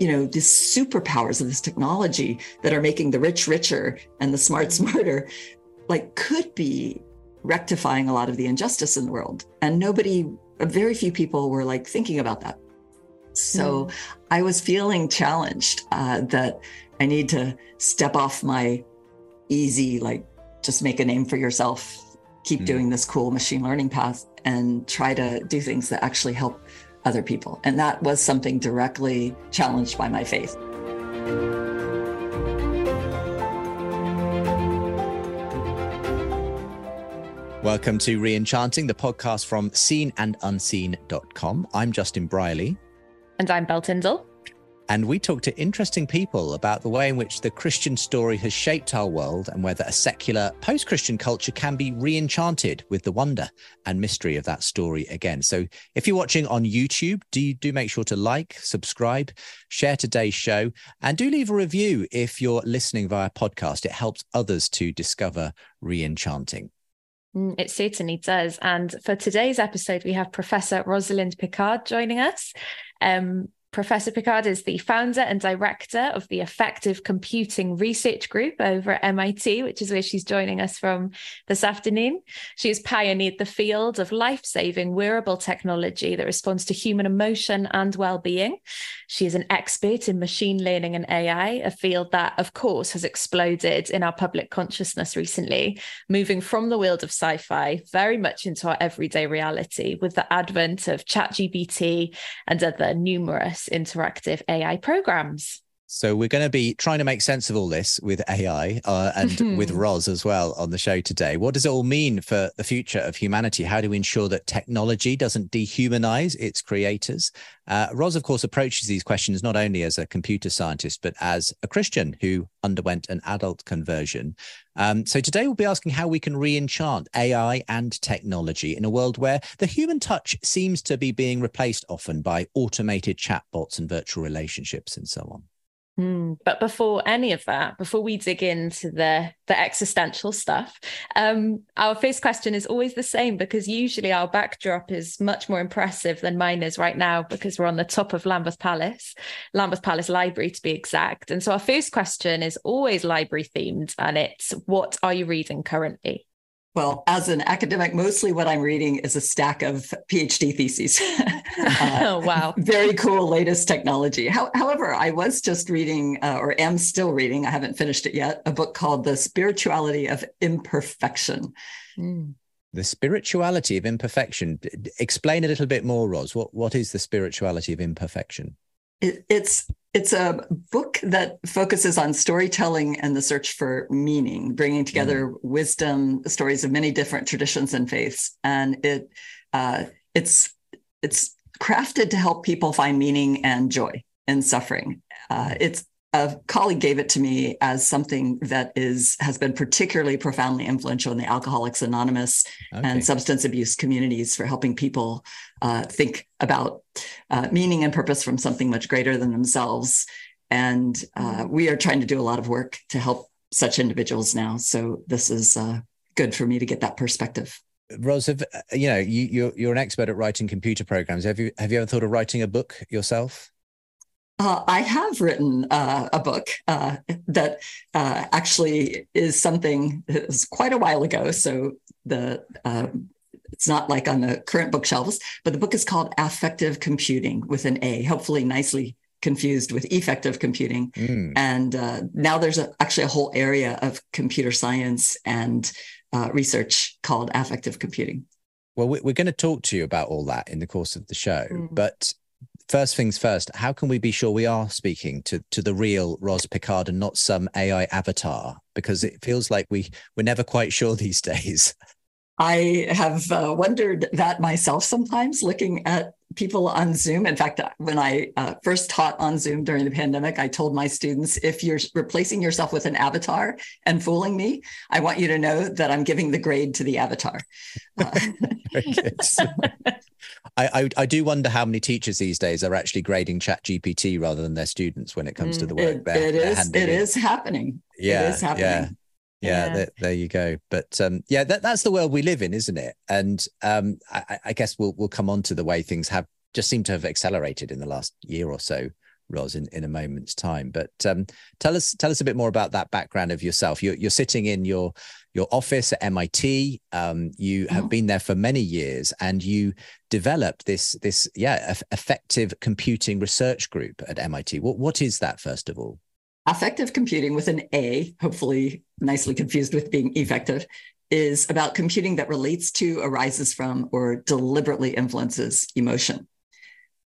you know, these superpowers of this technology that are making the rich richer and the smart smarter, like could be rectifying a lot of the injustice in the world. And nobody, very few people were like thinking about that. So mm. I was feeling challenged uh, that I need to step off my easy, like just make a name for yourself, keep mm. doing this cool machine learning path, and try to do things that actually help other people. And that was something directly challenged by my faith. Welcome to Reenchanting, the podcast from seenandunseen.com. I'm Justin Brierley. And I'm Belle Tindall. And we talk to interesting people about the way in which the Christian story has shaped our world and whether a secular post Christian culture can be re enchanted with the wonder and mystery of that story again. So if you're watching on YouTube, do, do make sure to like, subscribe, share today's show, and do leave a review if you're listening via podcast. It helps others to discover re enchanting. Mm, it certainly does. And for today's episode, we have Professor Rosalind Picard joining us. Um, Professor Picard is the founder and director of the Affective Computing Research Group over at MIT, which is where she's joining us from this afternoon. She has pioneered the field of life saving wearable technology that responds to human emotion and well being. She is an expert in machine learning and AI, a field that, of course, has exploded in our public consciousness recently, moving from the world of sci fi very much into our everyday reality with the advent of ChatGPT and other numerous interactive AI programs. So we're going to be trying to make sense of all this with AI uh, and with Ros as well on the show today. What does it all mean for the future of humanity? How do we ensure that technology doesn't dehumanize its creators? Uh, Ros, of course, approaches these questions not only as a computer scientist, but as a Christian who underwent an adult conversion. Um, so today we'll be asking how we can re-enchant AI and technology in a world where the human touch seems to be being replaced often by automated chatbots and virtual relationships and so on. Mm, but before any of that, before we dig into the the existential stuff, um, our first question is always the same because usually our backdrop is much more impressive than mine is right now because we're on the top of Lambeth Palace, Lambeth Palace Library to be exact. And so our first question is always library themed, and it's what are you reading currently? Well, as an academic, mostly what I'm reading is a stack of PhD theses. uh, oh, wow. Very cool latest technology. How, however, I was just reading, uh, or am still reading, I haven't finished it yet, a book called The Spirituality of Imperfection. Mm. The spirituality of imperfection. Explain a little bit more, Ros. What, what is the spirituality of imperfection? It, it's it's a book that focuses on storytelling and the search for meaning, bringing together mm. wisdom, stories of many different traditions and faiths, and it uh, it's it's crafted to help people find meaning and joy in suffering. Uh, it's a colleague gave it to me as something that is has been particularly profoundly influential in the Alcoholics Anonymous okay. and substance abuse communities for helping people uh, think about uh, meaning and purpose from something much greater than themselves. And uh, we are trying to do a lot of work to help such individuals now. So this is uh, good for me to get that perspective. Rose, have, you know, you, you're you're an expert at writing computer programs. Have you have you ever thought of writing a book yourself? Uh, I have written uh, a book uh, that uh, actually is something that was quite a while ago. So the um, it's not like on the current bookshelves, but the book is called Affective Computing with an A, hopefully nicely confused with effective computing. Mm. And uh, now there's a, actually a whole area of computer science and uh, research called affective computing. Well, we're going to talk to you about all that in the course of the show, mm. but first things first, how can we be sure we are speaking to, to the real Ros Picard and not some AI avatar? Because it feels like we, we're never quite sure these days. I have uh, wondered that myself sometimes looking at people on Zoom. In fact, when I uh, first taught on Zoom during the pandemic, I told my students if you're replacing yourself with an avatar and fooling me, I want you to know that I'm giving the grade to the avatar. Uh, I, I, I do wonder how many teachers these days are actually grading Chat GPT rather than their students when it comes to the work. It, they're, it is. It is happening. Yeah, it is happening. Yeah. Yeah, yeah. There, there, you go. But um, yeah, that, that's the world we live in, isn't it? And um, I, I, guess we'll we'll come on to the way things have just seem to have accelerated in the last year or so Ros, in, in a moment's time. But um, tell us tell us a bit more about that background of yourself. You're, you're sitting in your your office at MIT. Um, you have mm-hmm. been there for many years, and you developed this this yeah affective computing research group at MIT. What what is that first of all? Affective computing with an A, hopefully nicely confused with being effective, is about computing that relates to, arises from, or deliberately influences emotion.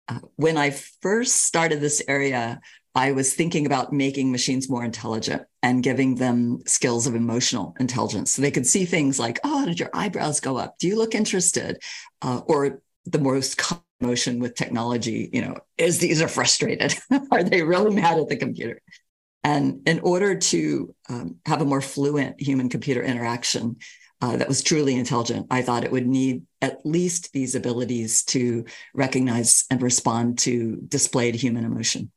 Uh, when I first started this area, I was thinking about making machines more intelligent and giving them skills of emotional intelligence. So they could see things like, oh, did your eyebrows go up? Do you look interested? Uh, or the most common emotion with technology, you know, is these are frustrated. are they really mad at the computer? And in order to um, have a more fluent human computer interaction uh, that was truly intelligent, I thought it would need at least these abilities to recognize and respond to displayed human emotion.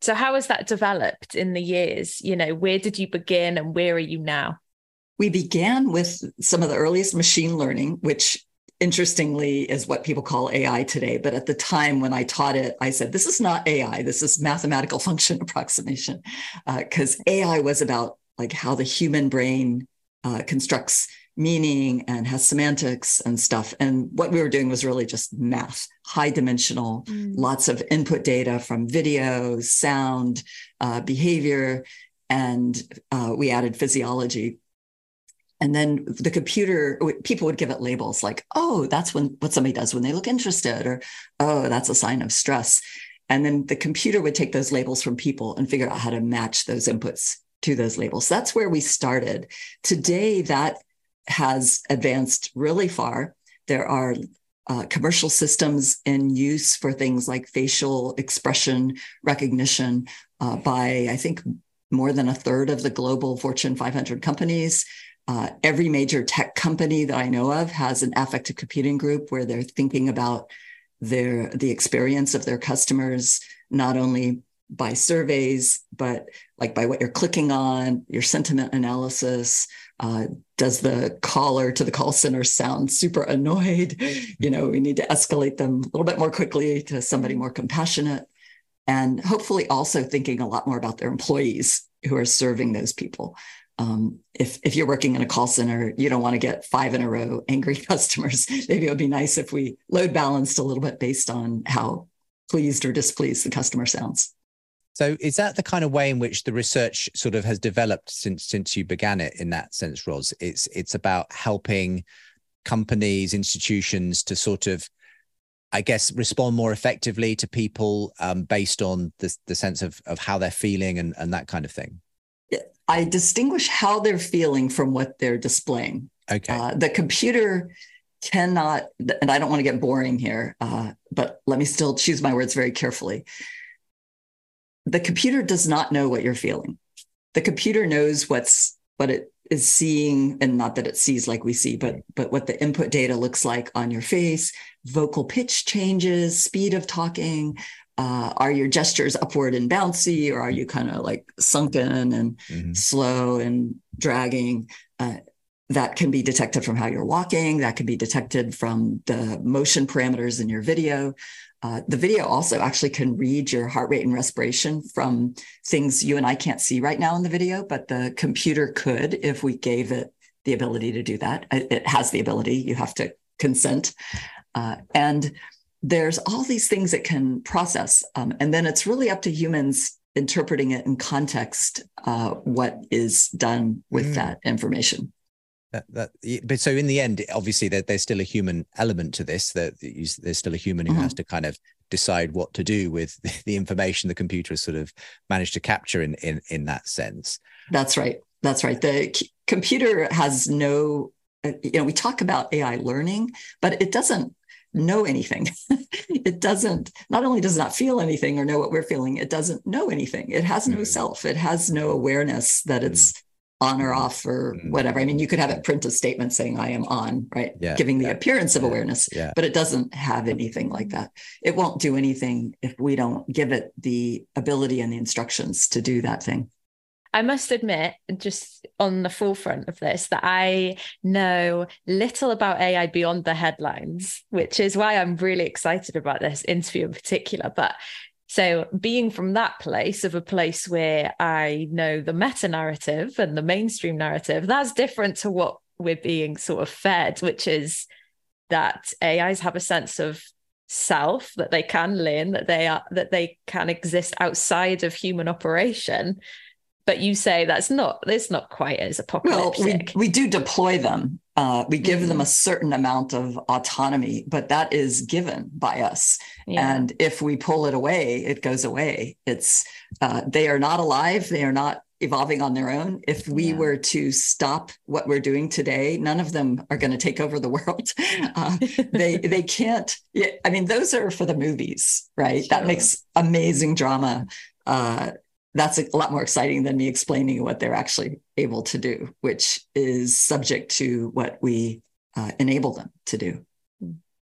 So, how has that developed in the years? You know, where did you begin and where are you now? We began with some of the earliest machine learning, which interestingly is what people call AI today. But at the time when I taught it, I said, this is not AI, this is mathematical function approximation. Because uh, AI was about like how the human brain uh, constructs meaning and has semantics and stuff. And what we were doing was really just math, high dimensional, mm. lots of input data from video, sound, uh, behavior. And uh, we added physiology and then the computer people would give it labels like oh that's when what somebody does when they look interested or oh that's a sign of stress and then the computer would take those labels from people and figure out how to match those inputs to those labels that's where we started today that has advanced really far there are uh, commercial systems in use for things like facial expression recognition uh, by i think more than a third of the global fortune 500 companies uh, every major tech company that I know of has an affective computing group where they're thinking about their the experience of their customers, not only by surveys, but like by what you're clicking on, your sentiment analysis. Uh, does the caller to the call center sound super annoyed? You know, we need to escalate them a little bit more quickly to somebody more compassionate. And hopefully also thinking a lot more about their employees who are serving those people um, if if you're working in a call center, you don't want to get five in a row angry customers. Maybe it would be nice if we load balanced a little bit based on how pleased or displeased the customer sounds. So is that the kind of way in which the research sort of has developed since since you began it in that sense, Ros? It's it's about helping companies, institutions to sort of I guess respond more effectively to people um, based on the the sense of of how they're feeling and, and that kind of thing. I distinguish how they're feeling from what they're displaying. Okay. Uh, the computer cannot, and I don't want to get boring here, uh, but let me still choose my words very carefully. The computer does not know what you're feeling. The computer knows what's what it is seeing, and not that it sees like we see, but but what the input data looks like on your face, vocal pitch changes, speed of talking, uh, are your gestures upward and bouncy or are you kind of like sunken and mm-hmm. slow and dragging uh, that can be detected from how you're walking that can be detected from the motion parameters in your video uh, the video also actually can read your heart rate and respiration from things you and i can't see right now in the video but the computer could if we gave it the ability to do that it has the ability you have to consent uh, and there's all these things it can process. Um, and then it's really up to humans interpreting it in context, uh, what is done with mm. that information. That, that, but so in the end, obviously, there, there's still a human element to this. That there's still a human who mm-hmm. has to kind of decide what to do with the information the computer has sort of managed to capture in in in that sense. That's right. That's right. The c- computer has no. Uh, you know, we talk about AI learning, but it doesn't know anything. it doesn't, not only does not feel anything or know what we're feeling, it doesn't know anything. It has no mm. self. It has no awareness that it's mm. On or off or mm. whatever. I mean, you could have it print a statement saying, I am on, right? Yeah, Giving the yeah, appearance of yeah, awareness, yeah. but it doesn't have anything like that. It won't do anything if we don't give it the ability and the instructions to do that thing. I must admit, just on the forefront of this, that I know little about AI beyond the headlines, which is why I'm really excited about this interview in particular. But So, being from that place of a place where I know the meta narrative and the mainstream narrative, that's different to what we're being sort of fed, which is that AIs have a sense of self that they can learn that they are that they can exist outside of human operation. But you say that's not it's not quite as apocalyptic well we, we do deploy them uh, we give mm-hmm. them a certain amount of autonomy but that is given by us yeah. and if we pull it away it goes away it's uh, they are not alive they are not evolving on their own. If we yeah. were to stop what we're doing today, none of them are going to take over the world. Uh, they they can't. I mean, those are for the movies, right? Sure. That makes amazing drama. Uh, that's a lot more exciting than me explaining what they're actually able to do, which is subject to what we uh, enable them to do.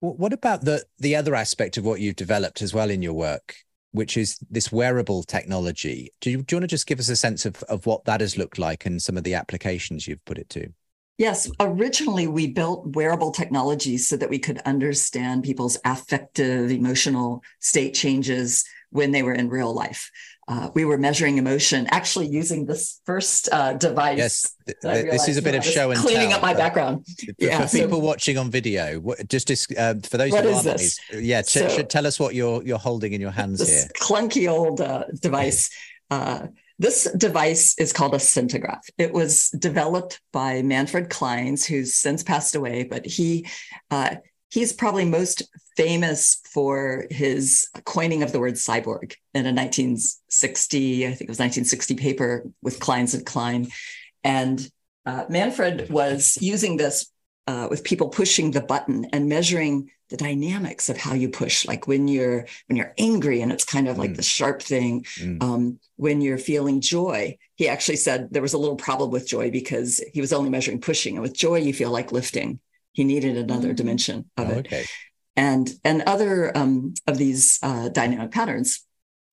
What about the the other aspect of what you've developed as well in your work? which is this wearable technology. Do you, do you want to just give us a sense of, of what that has looked like and some of the applications you've put it to? Yes, originally we built wearable technologies so that we could understand people's affective, emotional state changes when they were in real life uh, we were measuring emotion actually using this first uh, device. Yes, this is a bit of show and cleaning tell. up my background. For, yeah, for people watching on video, just uh, for those what who aren't, yeah, t- so, tell us what you're you're holding in your hands this here. Clunky old uh, device. Uh, this device is called a sentograph. It was developed by Manfred Clynes, who's since passed away, but he uh, he's probably most famous for his coining of the word cyborg in a 1960, I think it was 1960 paper with Clynes and Kline. And uh, Manfred was using this uh, with people pushing the button and measuring the dynamics of how you push like when you're when you're angry and it's kind of like mm. the sharp thing mm. um, when you're feeling joy he actually said there was a little problem with joy because he was only measuring pushing and with joy you feel like lifting he needed another mm. dimension of it. Okay. And and other um, of these uh, dynamic patterns.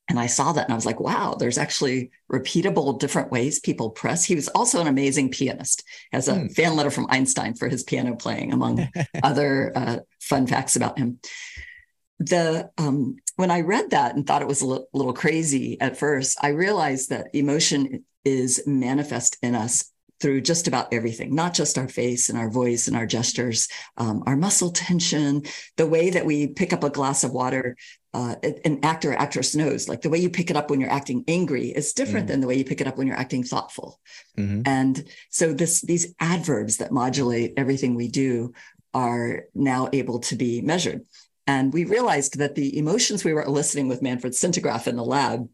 And I saw that and I was like, wow, there's actually repeatable different ways people press. He was also an amazing pianist, has a mm. fan letter from Einstein for his piano playing, among other uh, fun facts about him. The um, when I read that and thought it was a l- little crazy at first, I realized that emotion is manifest in us through just about everything, not just our face and our voice and our gestures, um, our muscle tension, the way that we pick up a glass of water. Uh, an actor or actress knows, like the way you pick it up when you're acting angry is different mm than the way you pick it up when you're acting thoughtful. Mm-hmm. And so this these adverbs that modulate everything we do are now able to be measured. And we realized that the emotions we were eliciting with Manfred sentograph in the lab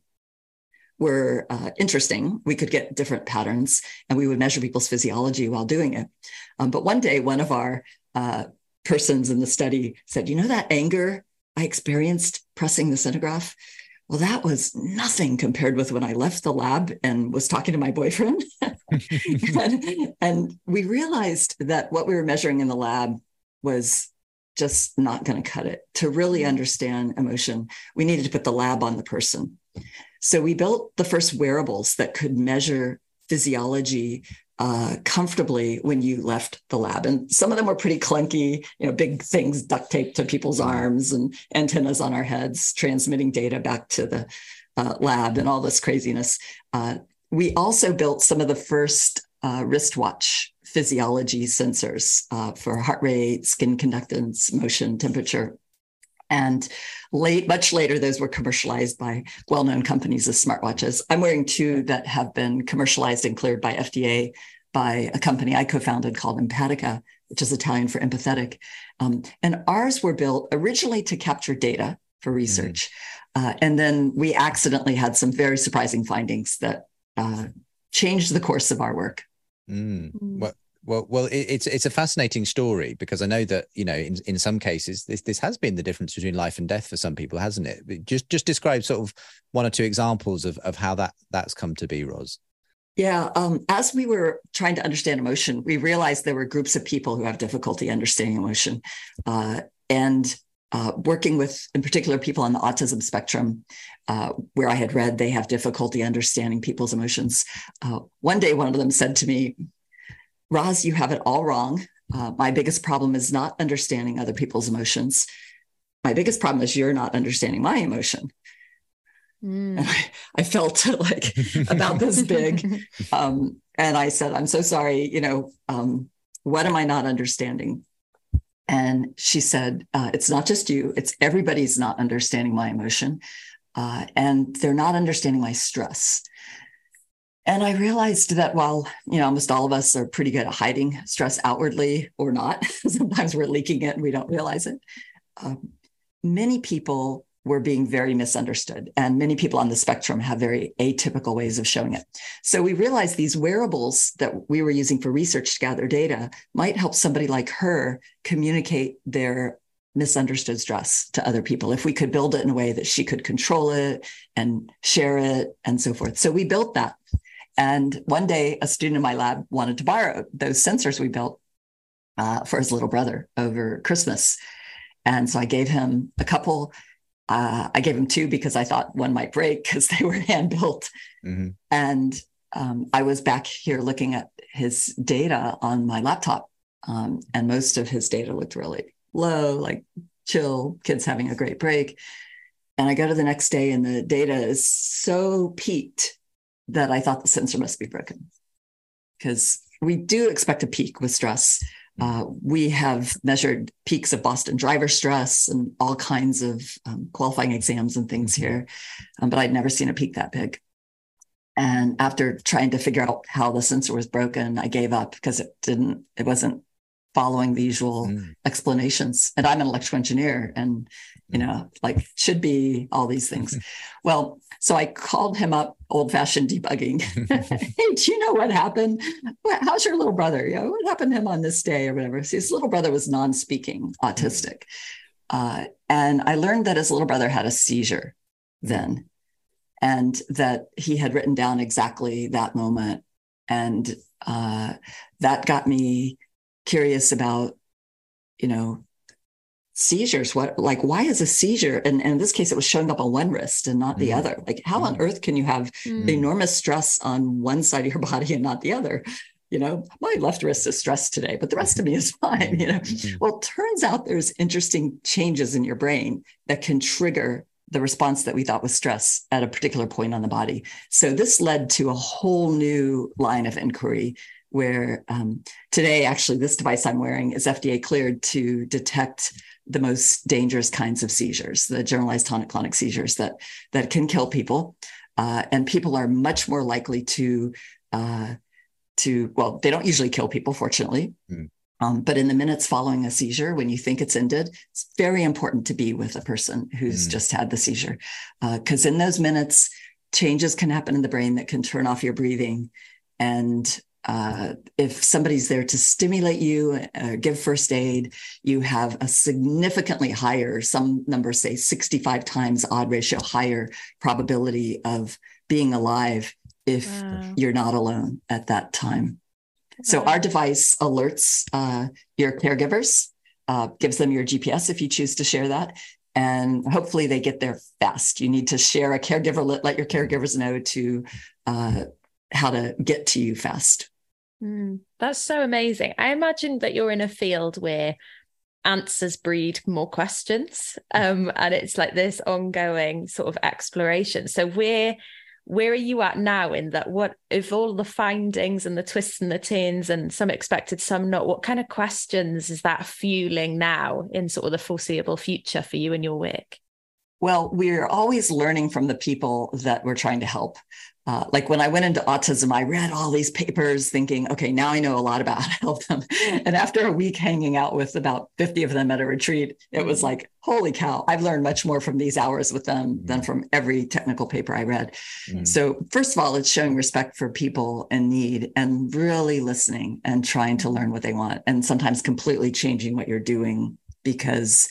were uh, interesting. We could get different patterns and we would measure people's physiology while doing it. Um, but one day, one of our uh, persons in the study said, You know, that anger I experienced pressing the sentograph? Well, that was nothing compared with when I left the lab and was talking to my boyfriend. and, and we realized that what we were measuring in the lab was just not going to cut it. To really mm. understand emotion, we needed to put the lab on the person. So we built the first wearables that could measure physiology uh, comfortably when you left the lab. And some of them were pretty clunky, you know, big things duct taped to people's arms and antennas on our heads, transmitting data back to the uh, lab and all this craziness. Uh, we also built some of the first uh, wristwatch physiology sensors uh, for heart rate, skin conductance, motion, temperature. And late, much later, those were commercialized by well-known companies as smartwatches. I'm wearing two that have been commercialized and cleared by FDA by a company I co-founded called Empatica, which is Italian for empathetic. Um, and ours were built originally to capture data for research. Mm. Uh, and then we accidentally had some very surprising findings that uh, changed the course of our work. Mm. What well, well, it, it's it's a fascinating story because I know that you know in, in some cases this this has been the difference between life and death for some people, hasn't it? Just just describe sort of one or two examples of of how that that's come to be, Ros. Yeah, um, as we were trying to understand emotion, we realized there were groups of people who have difficulty understanding emotion, uh, and uh, working with, in particular, people on the autism spectrum, uh, where I had read they have difficulty understanding people's emotions. Uh, one day, one of them said to me, Ros, you have it all wrong. Uh, my biggest problem is not understanding other people's emotions. My biggest problem is you're not understanding my emotion. Mm. I, I, felt like about this big. Um, and I said, I'm so sorry, you know, um, what am I not understanding? And she said, uh, It's not just you, it's everybody's not understanding my emotion. Uh, and they're not understanding my stress. And I realized that while, you know, almost all of us are pretty good at hiding stress outwardly or not, sometimes we're leaking it and we don't realize it. Um, many people were being very misunderstood. And many people on the spectrum have very atypical ways of showing it. So we realized these wearables that we were using for research to gather data might help somebody like her communicate their misunderstood stress to other people if we could build it in a way that she could control it and share it and so forth. So we built that. And one day, a student in my lab wanted to borrow those sensors we built uh, for his little brother over Christmas. And so I gave him a couple uh, I gave him two because I thought one might break because they were hand built. Mm-hmm. And um, I was back here looking at his data on my laptop, um, and most of his data looked really low, like chill, kids having a great break. And I go to the next day, and the data is so peaked that I thought the sensor must be broken because we do expect a peak with stress. Uh, we have measured peaks of Boston driver stress and all kinds of um, qualifying exams and things mm-hmm. here, um, but I'd never seen a peak that big. And after trying to figure out how the sensor was broken, I gave up because it didn't, it wasn't following the usual mm. explanations. And I'm an electrical engineer and, you mm. know, like should be all these things. well, so I called him up, old fashioned debugging. hey, do you know what happened? How's your little brother? You know, what happened to him on this day or whatever? So his little brother was non speaking, autistic. Uh, and I learned that his little brother had a seizure then and that he had written down exactly that moment. And uh, that got me curious about, you know, seizures what like why is a seizure and, and in this case it was showing up on one wrist and not the mm. other like how mm. on earth can you have mm. enormous stress on one side of your body and not the other you know my left wrist is stressed today but the rest of me is fine you know mm-hmm. well turns out there's interesting changes in your brain that can trigger the response that we thought was stress at a particular point on the body so this led to a whole new line of inquiry where um, today actually this device i'm wearing is fda cleared to detect the most dangerous kinds of seizures, the generalized tonic-clonic seizures that that can kill people, uh, and people are much more likely to uh, to well, they don't usually kill people, fortunately. Mm. Um, but in the minutes following a seizure, when you think it's ended, it's very important to be with a person who's mm. just had the seizure, because uh, in those minutes, changes can happen in the brain that can turn off your breathing and uh, if somebody's there to stimulate you, uh, give first aid, you have a significantly higher, some numbers say 65 times odd ratio higher probability of being alive if wow. you're not alone at that time. Wow. So our device alerts uh, your caregivers, uh, gives them your GPS if you choose to share that. And hopefully they get there fast. You need to share a caregiver, let, let your caregivers know to uh, how to get to you fast. Mm, that's so amazing. I imagine that you're in a field where answers breed more questions. Um, and it's like this ongoing sort of exploration. So where where are you at now in that what if all the findings and the twists and the turns and some expected, some not, what kind of questions is that fueling now in sort of the foreseeable future for you and your work? Well, we're always learning from the people that we're trying to help. Uh, like when I went into autism, I read all these papers thinking, okay, now I know a lot about how to help them. And after a week hanging out with about 50 of them at a retreat, it was like, holy cow, I've learned much more from these hours with them than from every technical paper I read. Mm-hmm. So, first of all, it's showing respect for people in need and really listening and trying to learn what they want and sometimes completely changing what you're doing because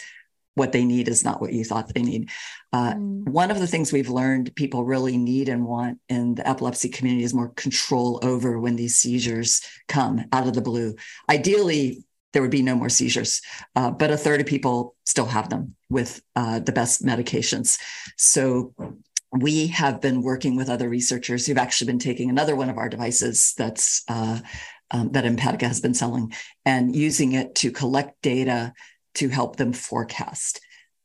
what they need is not what you thought they need. Uh, mm. One of the things we've learned people really need and want in the epilepsy community is more control over when these seizures come out of the blue. Ideally, there would be no more seizures, uh, but a third of people still have them with uh, the best medications. So we have been working with other researchers who've actually been taking another one of our devices that's uh, um, that Empatica has been selling and using it to collect data to help them forecast.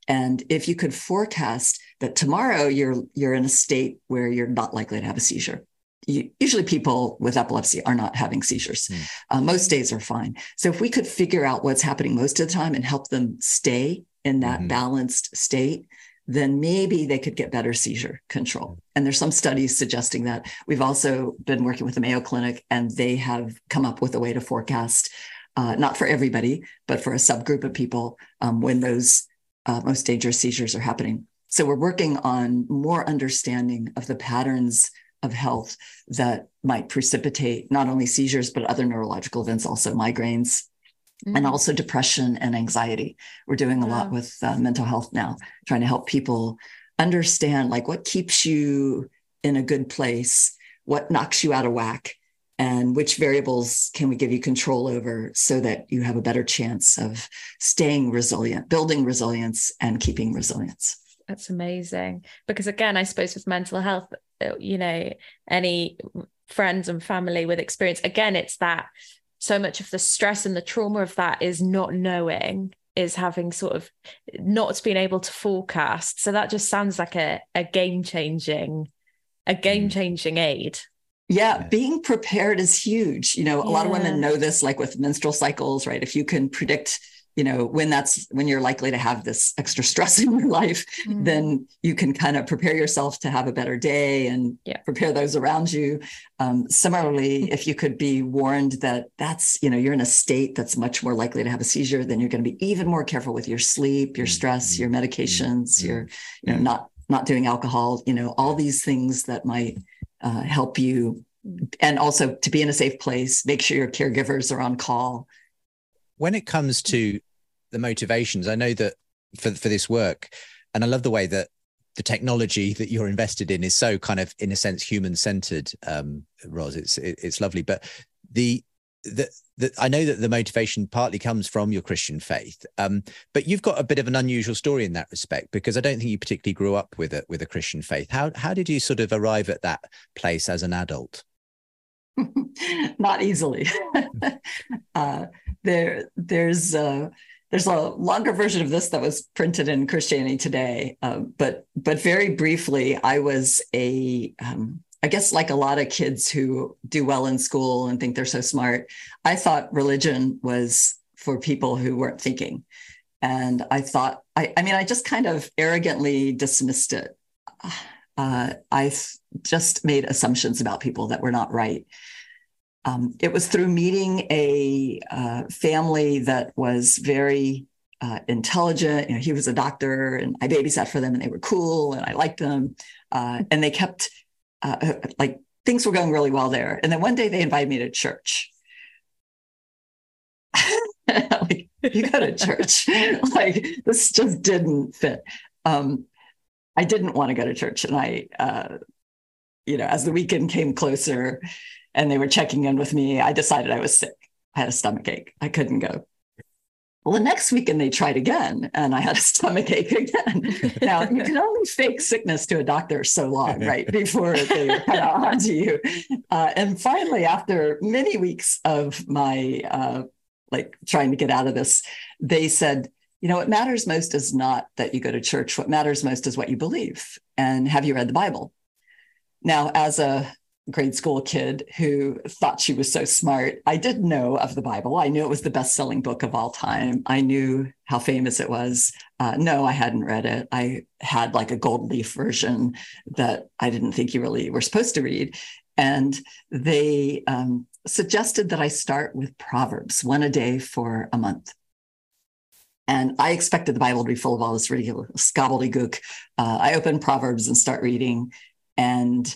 And if you could forecast that tomorrow you're you're in a state where you're not likely to have a seizure, you, usually people with epilepsy are not having seizures. Mm. Uh, most days are fine. So if we could figure out what's happening most of the time and help them stay in that mm-hmm. balanced state, then maybe they could get better seizure control. And there's some studies suggesting that. We've also been working with the Mayo Clinic, and they have come up with a way to forecast, uh, not for everybody, but for a subgroup of people um, when those uh, most dangerous seizures are happening. So we're working on more understanding of the patterns of health that might precipitate not only seizures, but other neurological events, also migraines, mm-hmm. and also depression and anxiety. We're doing a lot with uh, mental health now, trying to help people understand like what keeps you in a good place, what knocks you out of whack, and which variables can we give you control over so that you have a better chance of staying resilient, building resilience, and keeping resilience. That's amazing. Because again, I suppose with mental health, uh, you know, any friends and family with experience, again, it's that so much of the stress and the trauma of that is not knowing is having sort of not being able to forecast so that just sounds like a, a game changing a game changing aid yeah, being prepared is huge. You know, a yeah. lot of women know this, like with menstrual cycles, right? If you can predict you know when that's when you're likely to have this extra stress in your life mm. then you can kind of prepare yourself to have a better day and yeah. prepare those around you um, similarly if you could be warned that that's you know you're in a state that's much more likely to have a seizure then you're going to be even more careful with your sleep your stress your mm-hmm. medications mm-hmm. your you know not not doing alcohol you know all these things that might uh, help you and also to be in a safe place make sure your caregivers are on call when it comes to the motivations, I know that for for this work, and I love the way that the technology that you're invested in is so kind of, in a sense, human centered. Um, Ros, it's it, it's lovely, but the the, I know that the motivation partly comes from your Christian faith, um, but you've got a bit of an unusual story in that respect because I don't think you particularly grew up with a with a Christian faith. How how did you sort of arrive at that place as an adult? Not easily. uh, there, there's a, there's a longer version of this that was printed in Christianity Today, uh, but but very briefly, I was a um, I guess like a lot of kids who do well in school and think they're so smart, I thought religion was for people who weren't thinking. And I thought, I, I mean, I just kind of arrogantly dismissed it. Uh, I just made assumptions about people that were not right. Um, it was through meeting a uh, family that was very uh, intelligent. You know, he was a doctor, and I babysat for them, and they were cool, and I liked them. Uh, and they kept uh, like things were going really well there. And then one day they invited me to church. like, you go to church. like this just didn't fit. Um, I didn't want to go to church, and I, uh, you know, as the weekend came closer, and they were checking in with me. I decided I was sick. I had a stomach ache. I couldn't go. Well, the next weekend they tried again, and I had a stomach ache again. now you can only fake sickness to a doctor so long, right, before they kind of onto you. Uh, and finally, after many weeks of my uh, like trying to get out of this, they said, you know, what matters most is not that you go to church. What matters most is what you believe. And have you read the Bible? Now, as a grade school kid who thought she was so smart. I did know of the Bible. I knew it was the best selling book of all time. I knew how famous it was. Uh, no, I hadn't read it. I had like a gold leaf version that I didn't think you really were supposed to read. And they um, suggested that I start with Proverbs, one a day for a month. And I expected the Bible to be full of all this ridiculous gobbledygook. Uh, I open Proverbs and start reading. And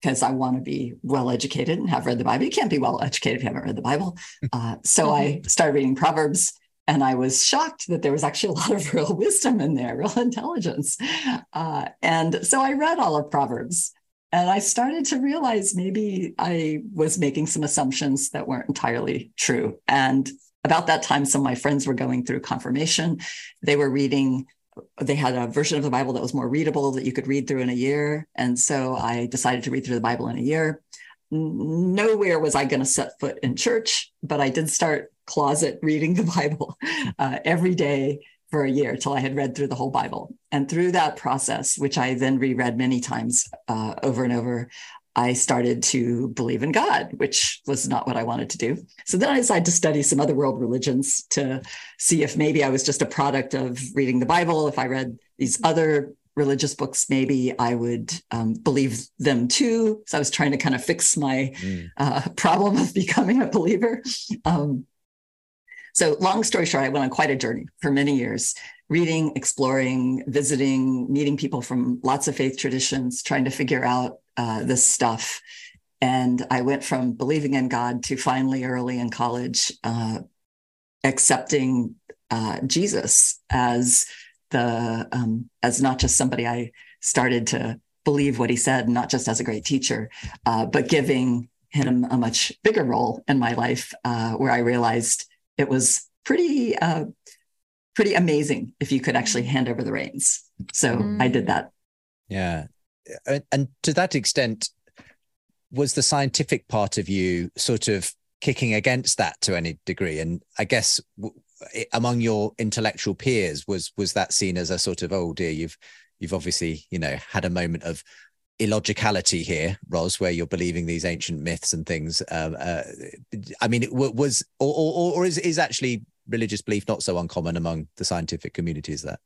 because I want to be well educated and have read the Bible. You can't be well educated if you haven't read the Bible. Uh, so I mm-hmm. started reading Proverbs and I was shocked that there was actually a lot of real wisdom in there, real intelligence. Uh, and so I read all of Proverbs and I started to realize maybe I was making some assumptions that weren't entirely true. And about that time, some of my friends were going through confirmation. They were reading they had a version of the Bible that was more readable that you could read through in a year. And so I decided to read through the Bible in a year. Nowhere was I going to set foot in church, but I did start closet reading the Bible uh, every day for a year till I had read through the whole Bible. And through that process, which I then reread many times uh, over and over, I started to believe in God, which was not what I wanted to do. So then I decided to study some other world religions to see if maybe I was just a product of reading the Bible. If I read these other religious books, maybe I would um, believe them too. So I was trying to kind of fix my mm. uh, problem of becoming a believer. Um, so, long story short, I went on quite a journey for many years, reading, exploring, visiting, meeting people from lots of faith traditions, trying to figure out uh, this stuff. And I went from believing in God to finally, early in college, uh, accepting uh, Jesus as the um, as not just somebody I started to believe what he said, not just as a great teacher, uh, but giving him a much bigger role in my life, uh, where I realized it was pretty uh, pretty amazing if you could actually hand over the reins. So mm. I did that. Yeah, and to that extent, was the scientific part of you sort of kicking against that to any degree? And I guess among your intellectual peers, was was that seen as a sort of oh dear, you've you've obviously you know had a moment of illogicality here, Ros, where you're believing these ancient myths and things. Um, uh, I mean, it was, or, or, or is, is actually religious belief not so uncommon among the scientific community? Is that?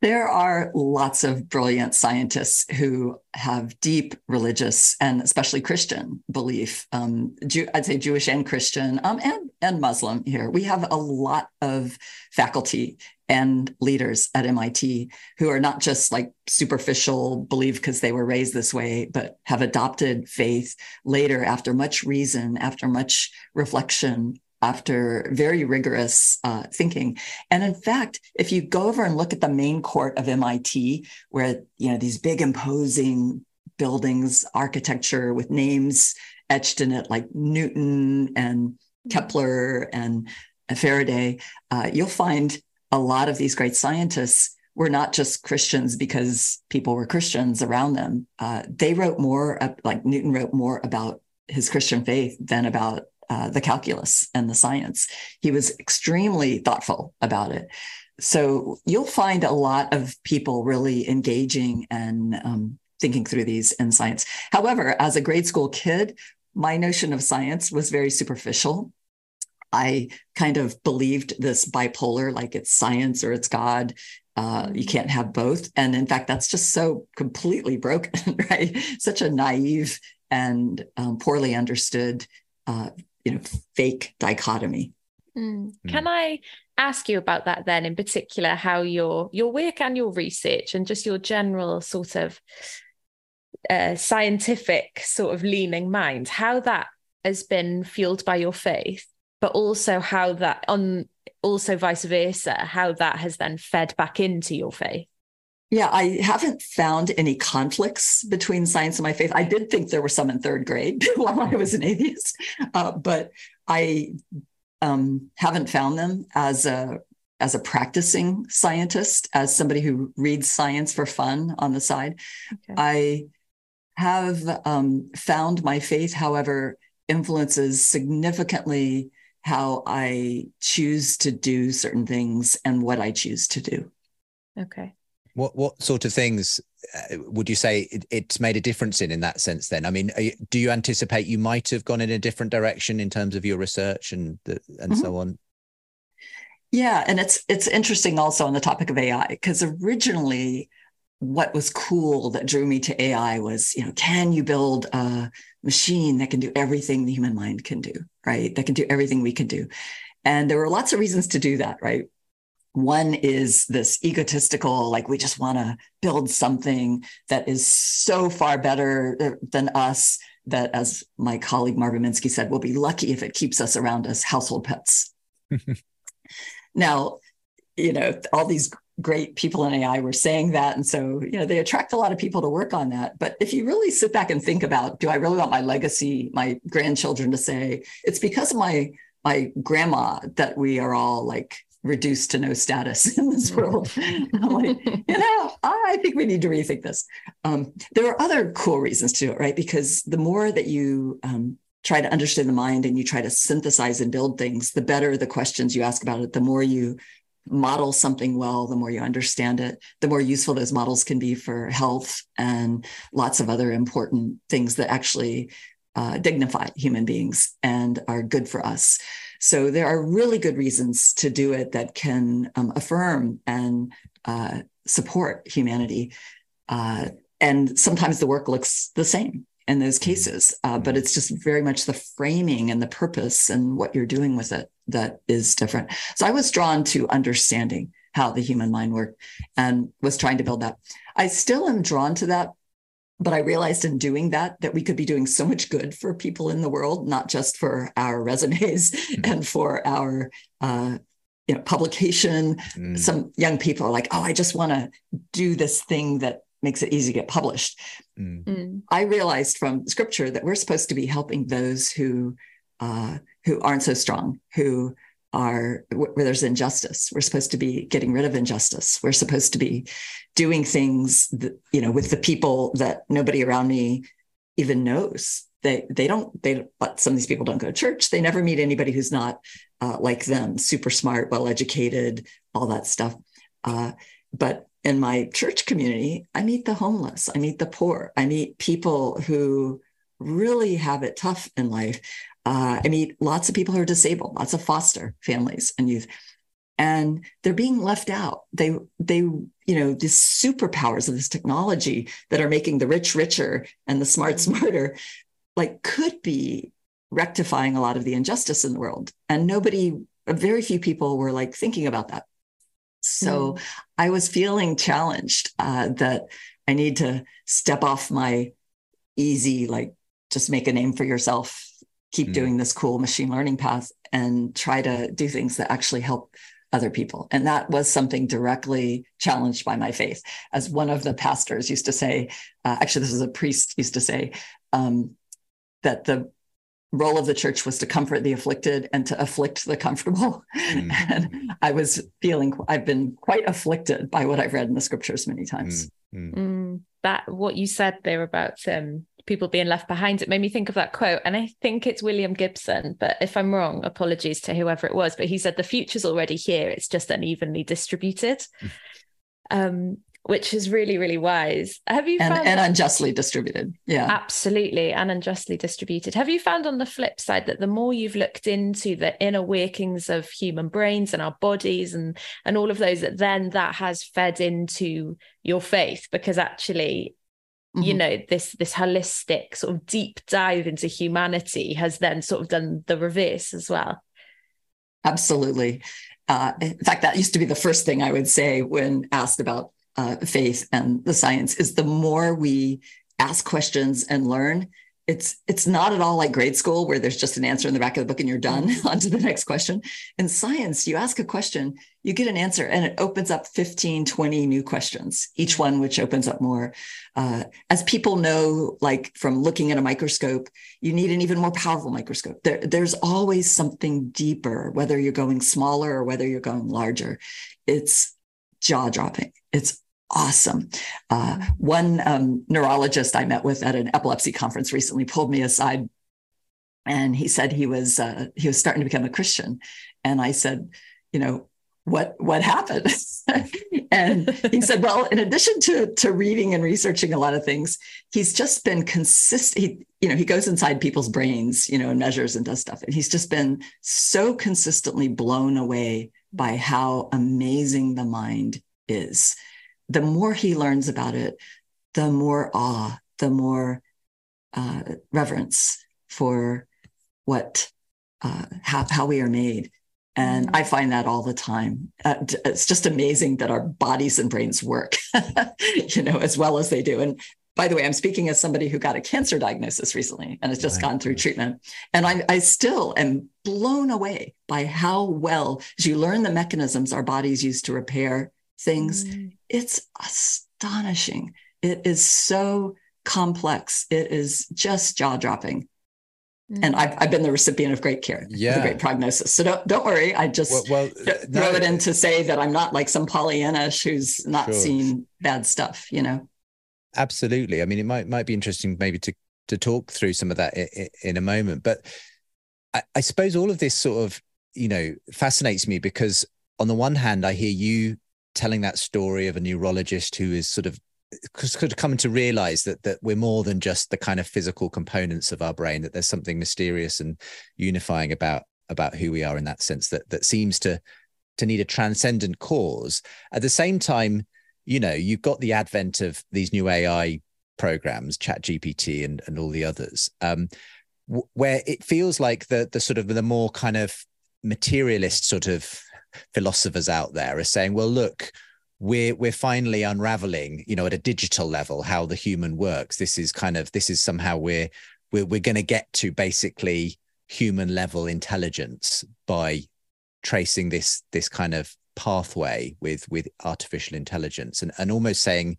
There are lots of brilliant scientists who have deep religious and especially Christian belief. Um, Jew, I'd say Jewish and Christian um, and, and Muslim here. We have a lot of faculty and leaders at MIT who are not just like superficial believe because they were raised this way, but have adopted faith later after much reason, after much reflection, after very rigorous uh, thinking. And in fact, if you go over and look at the main court of MIT, where you know these big imposing buildings, architecture with names etched in it like Newton and Kepler and Faraday, uh, you'll find a lot of these great scientists were not just Christians because people were Christians around them. Uh, they wrote more, like Newton wrote more about his Christian faith than about uh, the calculus and the science. He was extremely thoughtful about it. So you'll find a lot of people really engaging and um, thinking through these in science. However, as a grade school kid, my notion of science was very superficial. I kind of believed this bipolar, like it's science or it's God. Uh, you can't have both. And in fact, that's just so completely broken, right? Such a naive and um, poorly understood, uh, you know, fake dichotomy. Mm. Can I ask you about that then, in particular, how your your work and your research and just your general sort of uh, scientific sort of leaning mind, how that has been fueled by your faith but also how that on also vice versa, how that has then fed back into your faith. Yeah, I haven't found any conflicts between science and my faith. I did think there were some in third grade while I was an atheist, uh, but I um, haven't found them as a as a practicing scientist, as somebody who reads science for fun on the side. Okay. I have um, found my faith, however, influences significantly how I choose to do certain things and what I choose to do. Okay. What what sort of things uh, would you say it, it's made a difference in in that sense? Then, I mean, you, do you anticipate you might have gone in a different direction in terms of your research and the, and mm-hmm. so on? Yeah, and it's it's interesting also on the topic of AI because originally what was cool that drew me to AI was, you know, can you build a machine that can do everything the human mind can do, right? That can do everything we can do. And there were lots of reasons to do that, right? One is this egotistical, like we just want to build something that is so far better uh, than us that, as my colleague Marvin Minsky said, we'll be lucky if it keeps us around as household pets. now, you know, all these great people in AI were saying that. And so, you know, they attract a lot of people to work on that. But if you really sit back and think about, do I really want my legacy, my grandchildren to say, it's because of my my grandma that we are all like reduced to no status in this world. I'm like, you know, I think we need to rethink this. Um, there are other cool reasons to do it, right? Because the more that you um, try to understand the mind and you try to synthesize and build things, the better the questions you ask about it, the more you model something well, the more you understand it, the more useful those models can be for health and lots of other important things that actually uh, dignify human beings and are good for us. So there are really good reasons to do it that can um, affirm and uh, support humanity. Uh, and sometimes the work looks the same in those mm-hmm. cases, uh, but mm-hmm. it's just very much the framing and the purpose and what you're doing with it that is different. So I was drawn to understanding how the human mind worked and was trying to build that. I still am drawn to that but I realized in doing that that we could be doing so much good for people in the world, not just for our resumes mm. and for our uh, you know publication. Mm. Some young people are like, "Oh, I just want to do this thing that makes it easy to get published." Mm. mm. I realized from scripture that we're supposed to be helping those who uh, who aren't so strong, who are where there's injustice. We're supposed to be getting rid of injustice. We're supposed to be doing things that, you know, with the people that nobody around me even knows. They they don't they but some of these people don't go to church. They never meet anybody who's not uh, like them, super smart, well educated, all that stuff. Uh, but in my church community, I meet the homeless, I meet the poor, I meet people who really have it tough in life. Uh, I meet lots of people who are disabled, lots of foster families and youth, and they're being left out. They they you know these superpowers of this technology that are making the rich richer and the smart mm-hmm. smarter, like could be rectifying a lot of the injustice in the world. And nobody, very few people were like thinking about that. So mm. I was feeling challenged uh, that I need to step off my easy like just make a name for yourself keep mm. doing this cool machine learning path and try to do things that actually help other people. And that was something directly challenged by my faith. As one of the pastors used to say, uh, actually, this is a priest used to say, um, that the role of the church was to comfort the afflicted and to afflict the comfortable. Mm. and I was feeling, I've been quite afflicted by what I've read in the scriptures many times. Mm. Mm. That, what you said there about um, people being left behind, it made me think of that quote. And I think it's William Gibson, but if I'm wrong, apologies to whoever it was. But he said, The future's already here, it's just unevenly distributed. um, which is really, really wise. Have you and, and unjustly distributed? Yeah, absolutely, and unjustly distributed. Have you found on the flip side that the more you've looked into the inner workings of human brains and our bodies and and all of those, that then that has fed into your faith because actually mm-hmm. you know this this holistic sort of deep dive into humanity has then sort of done the reverse as well absolutely uh, in fact that used to be the first thing i would say when asked about uh, faith and the science is the more we ask questions and learn it's it's not at all like grade school where there's just an answer in the back of the book and you're done mm-hmm. on to the next question. In science you ask a question you get an answer and it opens up 15 20 new questions each one which opens up more uh, as people know like from looking at a microscope you need an even more powerful microscope. There, there's always something deeper whether you're going smaller or whether you're going larger. It's jaw dropping it's awesome. Uh, one um, neurologist I met with at an epilepsy conference recently pulled me aside, and he said he was uh, he was starting to become a Christian, and I said, you know. What what happened? and he said, "Well, in addition to to reading and researching a lot of things, he's just been consistent. He, you know, he goes inside people's brains, you know, and measures and does stuff. And he's just been so consistently blown away by how amazing the mind is the more he learns about it, the more awe, the more uh, reverence for what uh, how, how we are made. And mm-hmm. I find that all the time. Uh, it's just amazing that our bodies and brains work, you know, as well as they do. And by the way, I'm speaking as somebody who got a cancer diagnosis recently and has just right. gone through treatment. And I, I still am blown away by how well, as you learn the mechanisms our bodies use to repair things. Mm. It's astonishing. It is so complex. It is just jaw dropping. Mm. And I've, I've been the recipient of great care, yeah. great prognosis. So don't don't worry. I just well, well throw no, it in to say that I'm not like some Pollyanna who's not sure. seen bad stuff. You know. Absolutely. I mean, it might might be interesting maybe to to talk through some of that in, in a moment, but I, I suppose all of this sort of you know fascinates me because on the one hand, I hear you telling that story of a neurologist who is sort of could come to realize that that we're more than just the kind of physical components of our brain that there's something mysterious and unifying about about who we are in that sense that that seems to to need a transcendent cause. At the same time you know you've got the advent of these new ai programs chat gpt and and all the others um where it feels like the the sort of the more kind of materialist sort of philosophers out there are saying well look we're we're finally unraveling you know at a digital level how the human works. This is kind of this is somehow we're we're, we're going to get to basically human level intelligence by tracing this this kind of pathway with with artificial intelligence and and almost saying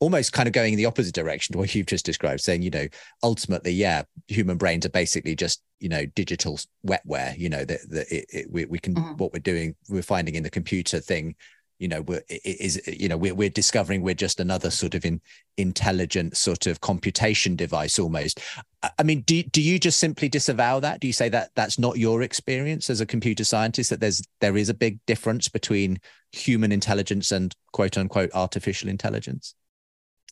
almost kind of going in the opposite direction to what you've just described saying you know ultimately yeah human brains are basically just you know digital wetware you know that we, we can mm-hmm. what we're doing we're finding in the computer thing you know we're is you know we're, we're discovering we're just another sort of in, intelligent sort of computation device almost. I mean do, do you just simply disavow that? Do you say that that's not your experience as a computer scientist that there's there is a big difference between human intelligence and quote unquote artificial intelligence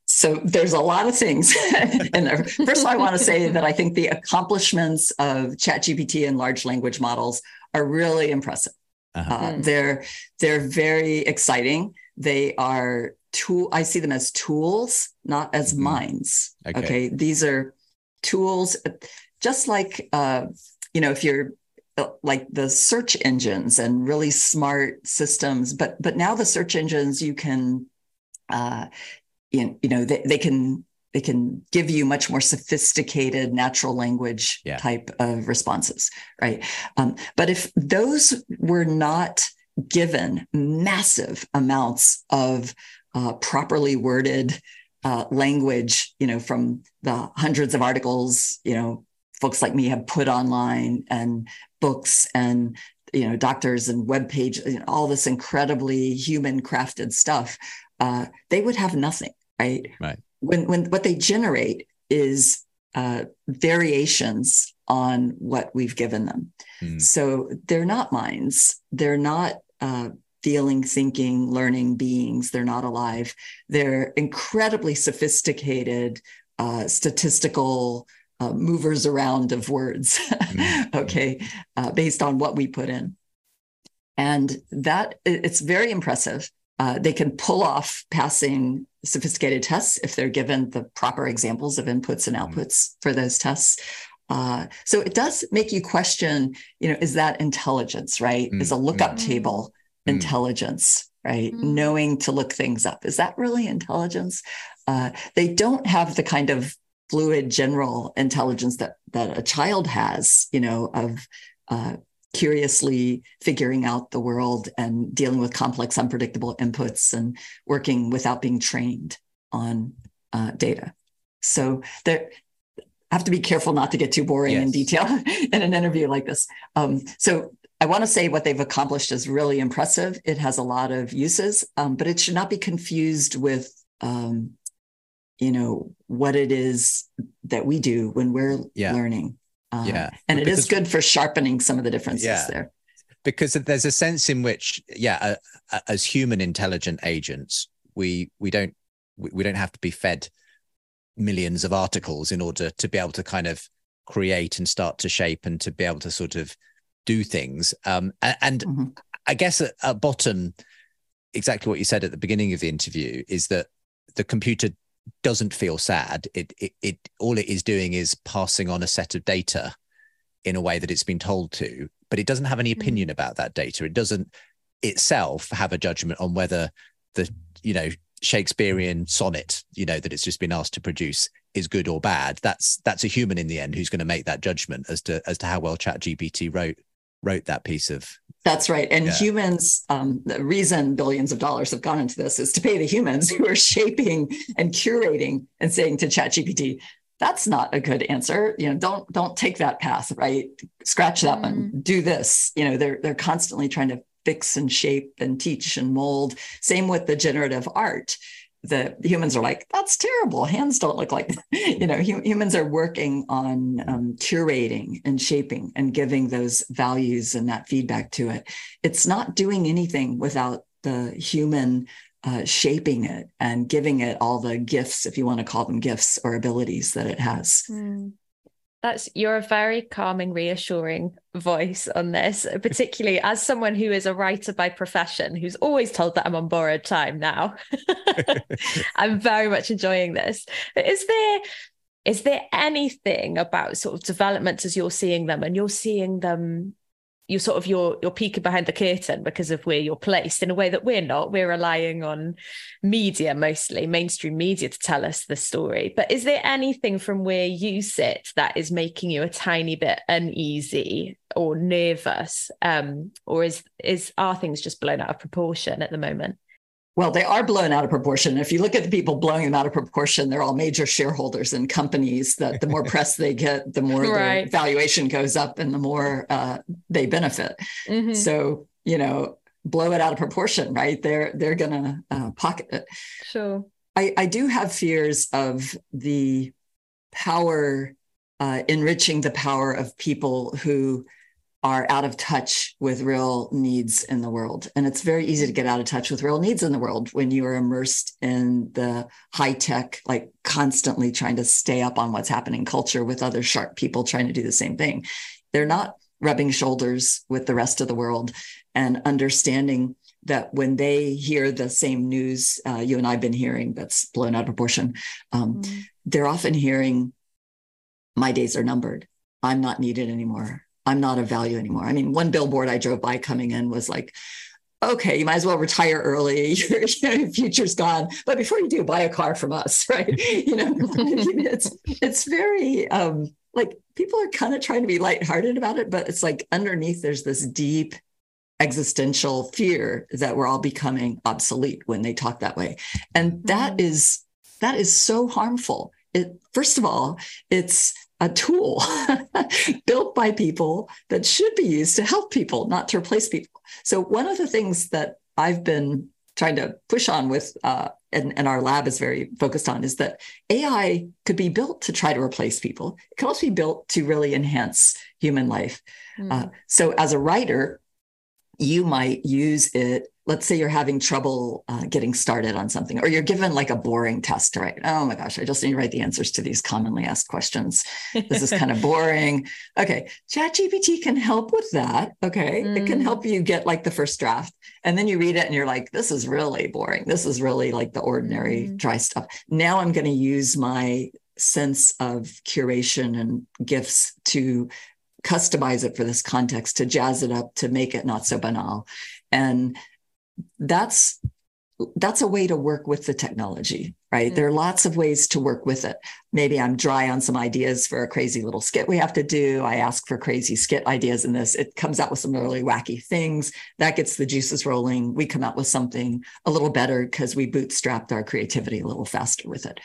so there's a lot of things in there. First, I want to say that I think the accomplishments of ChatGPT and large language models are really impressive. Uh-huh. Uh, hmm. they're they're very exciting. They are tool. I see them as tools, not as mm-hmm. minds. Okay. okay. these are tools, just like uh, you know, if you're uh, like the search engines and really smart systems, but but now the search engines you can, uh, you, know, they, they can they can give you much more sophisticated natural language yeah. type of responses right um, but if those were not given massive amounts of uh, properly worded uh, language you know from the hundreds of articles you know folks like me have put online and books and you know doctors and web page you know, all this incredibly human crafted stuff uh, they would have nothing right right when when what they generate is uh, variations on what we've given them. Mm. So they're not minds. They're not uh, feeling, thinking, learning beings. They're not alive. They're incredibly sophisticated uh, statistical uh, movers around of words. mm. okay, uh, based on what we put in, and that it's very impressive. Uh, they can pull off passing sophisticated tests if they're given the proper examples of inputs and mm-hmm. outputs mm-hmm. for those tests. Uh, so it does make you question, you know, is that intelligence, right? Mm-hmm. Is a lookup mm-hmm. table mm-hmm. intelligence, right? Mm-hmm. Knowing to look things up. Is that really intelligence? Uh, they don't have the kind of fluid general intelligence that that a child has, you know, of uh, curiously figuring out the world and dealing with complex, unpredictable inputs and working without being trained on uh, data. So there, I have to be careful not to get too boring yes. in detail in an interview like this. Um, so I want to say what they've accomplished is really impressive. It has a lot of uses, um, but it should not be confused with, um, you know, what it is that we do when we're yeah. learning. Uh, yeah. And it because, is good for sharpening some of the differences yeah. there. Because there's a sense in which, yeah, uh, as human intelligent agents, we we don't we, we don't have to be fed millions of articles in order to be able to kind of create and start to shape and to be able to sort of do things. Um, and, and mm-hmm. I guess at, at bottom, exactly what you said at the beginning of the interview is that the computer doesn't feel sad. It, it, it all it is doing is passing on a set of data in a way that it's been told to, but it doesn't have any hmm. opinion mm. about that data. It doesn't itself have a judgment on whether the you know Shakespearean sonnet, you know, that it's just been asked to produce is good or bad. That's that's a human in the end who's going to make that judgment as to as to how well Chat GPT wrote wrote that piece of that's right. And yeah. humans, um, the reason billions of dollars have gone into this is to pay the humans who are shaping and curating and saying to ChatGPT, that's not a good answer. You know, don't don't take that path, right? Scratch that mm. one. Do this. You know, they're they're constantly trying to fix and shape and teach and mold. Same with the generative art. The humans are like, that's terrible. Hands don't look like, you know, humans are working on um, curating and shaping and giving those values and that feedback to it. It's not doing anything without the human uh, shaping it and giving it all the gifts, if you want to call them gifts or abilities that it has. Mm. That's you're a very calming, reassuring voice on this, particularly as someone who is a writer by profession, who's always told that I'm on borrowed time now. I'm very much enjoying this. But is there is there anything about sort of developments as you're seeing them and you're seeing them you're sort of you're you're peeking behind the curtain because of where you're placed in a way that we're not. We're relying on media mostly, mainstream media to tell us the story. But is there anything from where you sit that is making you a tiny bit uneasy or nervous? Um, or is is are things just blown out of proportion at the moment? Well, they are blown out of proportion. If you look at the people blowing them out of proportion, they're all major shareholders in companies that the more press they get, the more right. their valuation goes up and the more uh, they benefit. Mm-hmm. So, you know, blow it out of proportion, right? They're they're gonna uh, pocket it. Sure. I, I do have fears of the power uh, enriching the power of people who are out of touch with real needs in the world. And it's very easy to get out of touch with real needs in the world when you are immersed in the high tech, like constantly trying to stay up on what's happening culture with other sharp people trying to do the same thing. They're not rubbing shoulders with the rest of the world and understanding that when they hear the same news uh, you and I've been hearing that's blown out of proportion, um, mm. they're often hearing, my days are numbered. I'm not needed anymore. I'm not of value anymore. I mean, one billboard I drove by coming in was like, okay, you might as well retire early. Your, your future's gone. But before you do, buy a car from us, right? You know, it's it's very um, like people are kind of trying to be lighthearted about it, but it's like underneath there's this deep existential fear that we're all becoming obsolete when they talk that way. And that mm-hmm. is that is so harmful. It first of all, it's a tool built by people that should be used to help people, not to replace people. So, one of the things that I've been trying to push on with, uh, and, and, our lab is very focused on, is that AI could be built to try to replace people. It can also be built to really enhance human life. Mm. Uh, so, as a writer, you might use it let's say you're having trouble uh, getting started on something or you're given like a boring test to write oh my gosh i just need to write the answers to these commonly asked questions this is kind of boring okay chat gpt can help with that okay mm. it can mm. help you get like the first draft and then you read it and you're like this is really boring this is really like the ordinary mm. dry stuff now i'm going to use my sense of curation and gifts to customize it for this context to jazz it up to make it not so banal. And that's that's a way to work with the technology right? Mm-hmm. there are lots of ways to work with it. Maybe i'm dry on some ideas for a crazy little skit we have to do. I ask for crazy skit ideas in this. It comes out with some really wacky things. That gets the juices rolling. We come out with something a little better because we bootstrapped our creativity a little faster with it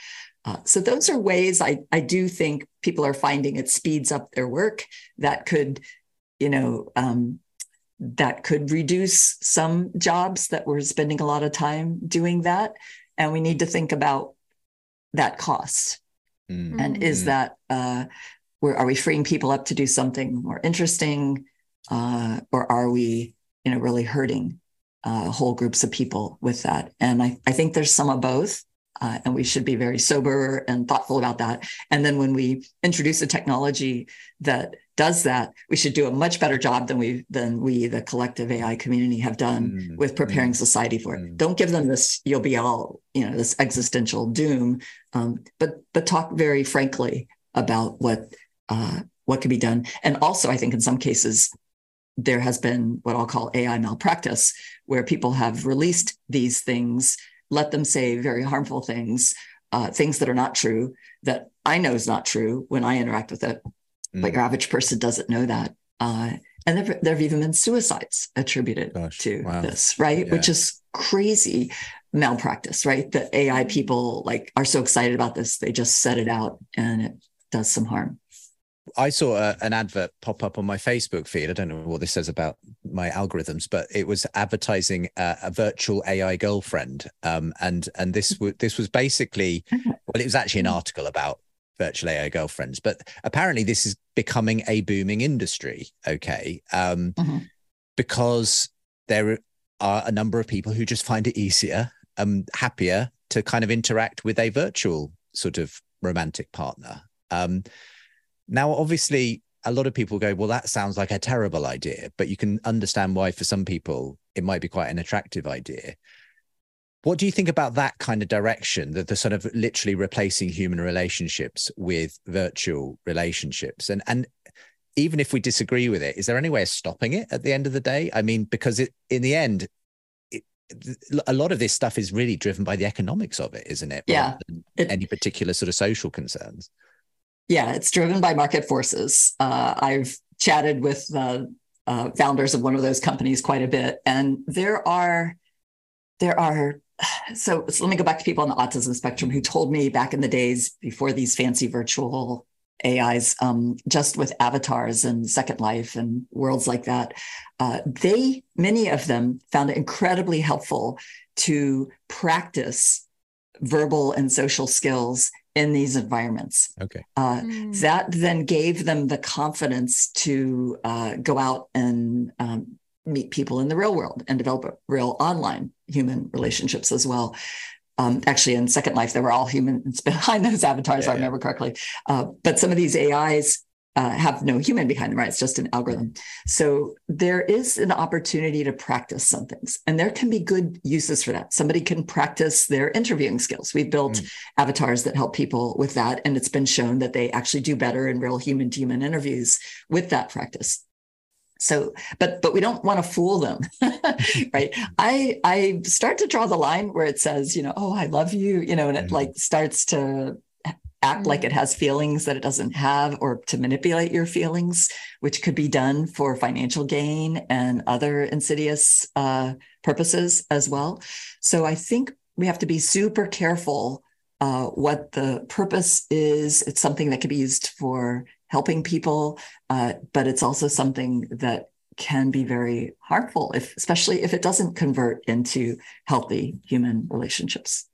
uh, so those are ways I, I do think people are finding it speeds up their work that could you know um, that could reduce some jobs that we're spending a lot of time doing that. And we need to think about that cost. Mm. And is mm. that, uh, where, are we freeing people up to do something more interesting? Uh, or are we, you know, really hurting uh, whole groups of people with that? And I, I think there's some of both. Uh, and we should be very sober and thoughtful about that. And then when we introduce a technology that does that, we should do a much better job than we than we, the collective AI community, have done mm-hmm. with preparing mm-hmm. society for it. Mm-hmm. Don't give them this "you'll be all," you know, this existential doom, um, but but talk very frankly about what uh, what can be done. And also, I think in some cases there has been what I'll call AI malpractice, where people have released these things let them say very harmful things, uh, things that are not true that I know is not true when I interact with it. Mm. But your average person doesn't know that. Uh, and there, there, have even been suicides attributed Gosh, to wow. this, right? Yeah. Which is crazy malpractice, right? The AI people like are so excited about this, they just set it out and it does some harm. I saw a, an advert pop up on my Facebook feed. I don't know what this says about my algorithms, but it was advertising a, a virtual AI girlfriend, um, and and this w- this was basically well, it was actually an article about virtual AI girlfriends, but apparently this is becoming a booming industry. Okay, um, mm-hmm. because there are a number of people who just find it easier, um, happier to kind of interact with a virtual sort of romantic partner. Um, now, obviously, a lot of people go, well, that sounds like a terrible idea, but you can understand why for some people it might be quite an attractive idea. What do you think about that kind of direction, that the sort of literally replacing human relationships with virtual relationships? And and even if we disagree with it, is there any way of stopping it at the end of the day? I mean, because it in the end, it, a lot of this stuff is really driven by the economics of it, isn't it? Yeah. It, any particular sort of social concerns. Yeah, it's driven by market forces. Uh, I've chatted with the uh, founders of one of those companies quite a bit, and there are there are so, so let me go back to people on the autism spectrum who told me back in the days before these fancy virtual AIs, um, just with avatars and Second Life and worlds like that, uh, they many of them found it incredibly helpful to practice verbal and social skills in these environments. Okay. Uh, mm. That then gave them the confidence to uh, go out and um, meet people in the real world and develop real online human relationships as well. Um, actually, in Second Life, they were all humans behind those avatars, yeah, I remember yeah. correctly. Uh, but some of these AIs uh, have no human behind them, right? It's just an algorithm. So there is an opportunity to practice some things, and there can be good uses for that. Somebody can practice their interviewing skills. We've built mm. avatars that help people with that, and it's been shown that they actually do better in real human to human interviews with that practice so but but we don't want to fool them right i i start to draw the line where it says you know oh i love you you know and it mm-hmm. like starts to act like it mm-hmm. has feelings that it doesn't have or to manipulate your feelings which could be done for financial gain and other insidious uh, purposes as well so i think we have to be super careful uh, what the purpose is it's something that could be used for helping people, uh, but it's also something that can be very harmful, if, especially if it doesn't convert into healthy human relationships.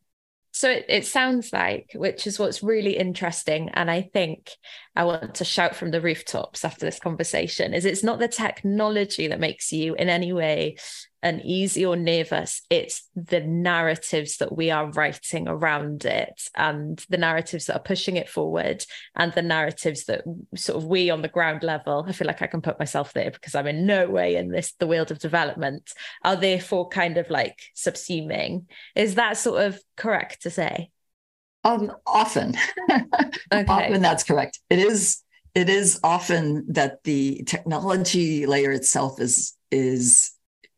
So it, it sounds like, which is what's really interesting. And I think I want to shout from the rooftops after this conversation is it's not the technology that makes you in any way uneasy or nervous. It's the narratives that we are writing around it and the narratives that are pushing it forward and the narratives that sort of we on the ground level, I feel like I can put myself there because I'm in no way in this, the world of development, are therefore kind of like subsuming. Is that sort of correct to say? Um, often. okay. Often that's correct. It is it is often that the technology layer itself is is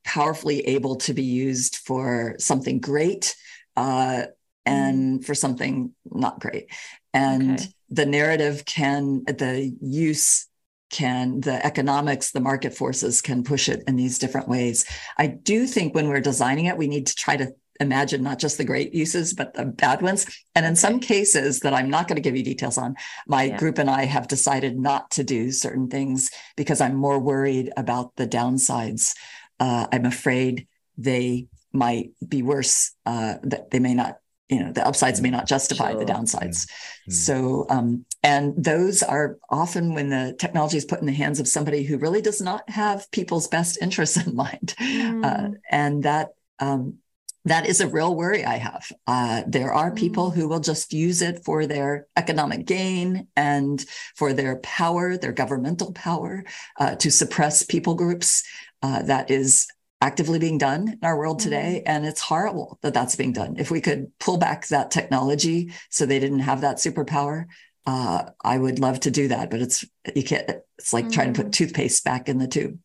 powerfully able to be used for something great uh, and mm. for something not great. And okay. the narrative can, the use can, the economics, the market forces can push it in these different ways. I do think when we're designing it, we need to try to imagine not just the great uses, but the bad ones. And in some cases that I'm not going to give you details on, my yeah. group and I have decided not to do certain things because I'm more worried about the downsides uh, I'm afraid they might be worse. Uh, that they may not, you know, the upsides may not justify sure. the downsides. Mm-hmm. So, um, and those are often when the technology is put in the hands of somebody who really does not have people's best interests in mind, mm. uh, and that. Um, that is a real worry I have. Uh, there are people mm. who will just use it for their economic gain and for their power, their governmental power, uh, to suppress people groups uh, that is actively being done in our world today. Mm-hmm. And it's horrible that that's being done. If we could pull back that technology so they didn't have that superpower, uh, I would love to do that. But it's, you can't, it's like mm. trying to put mm. toothpaste back in the tube.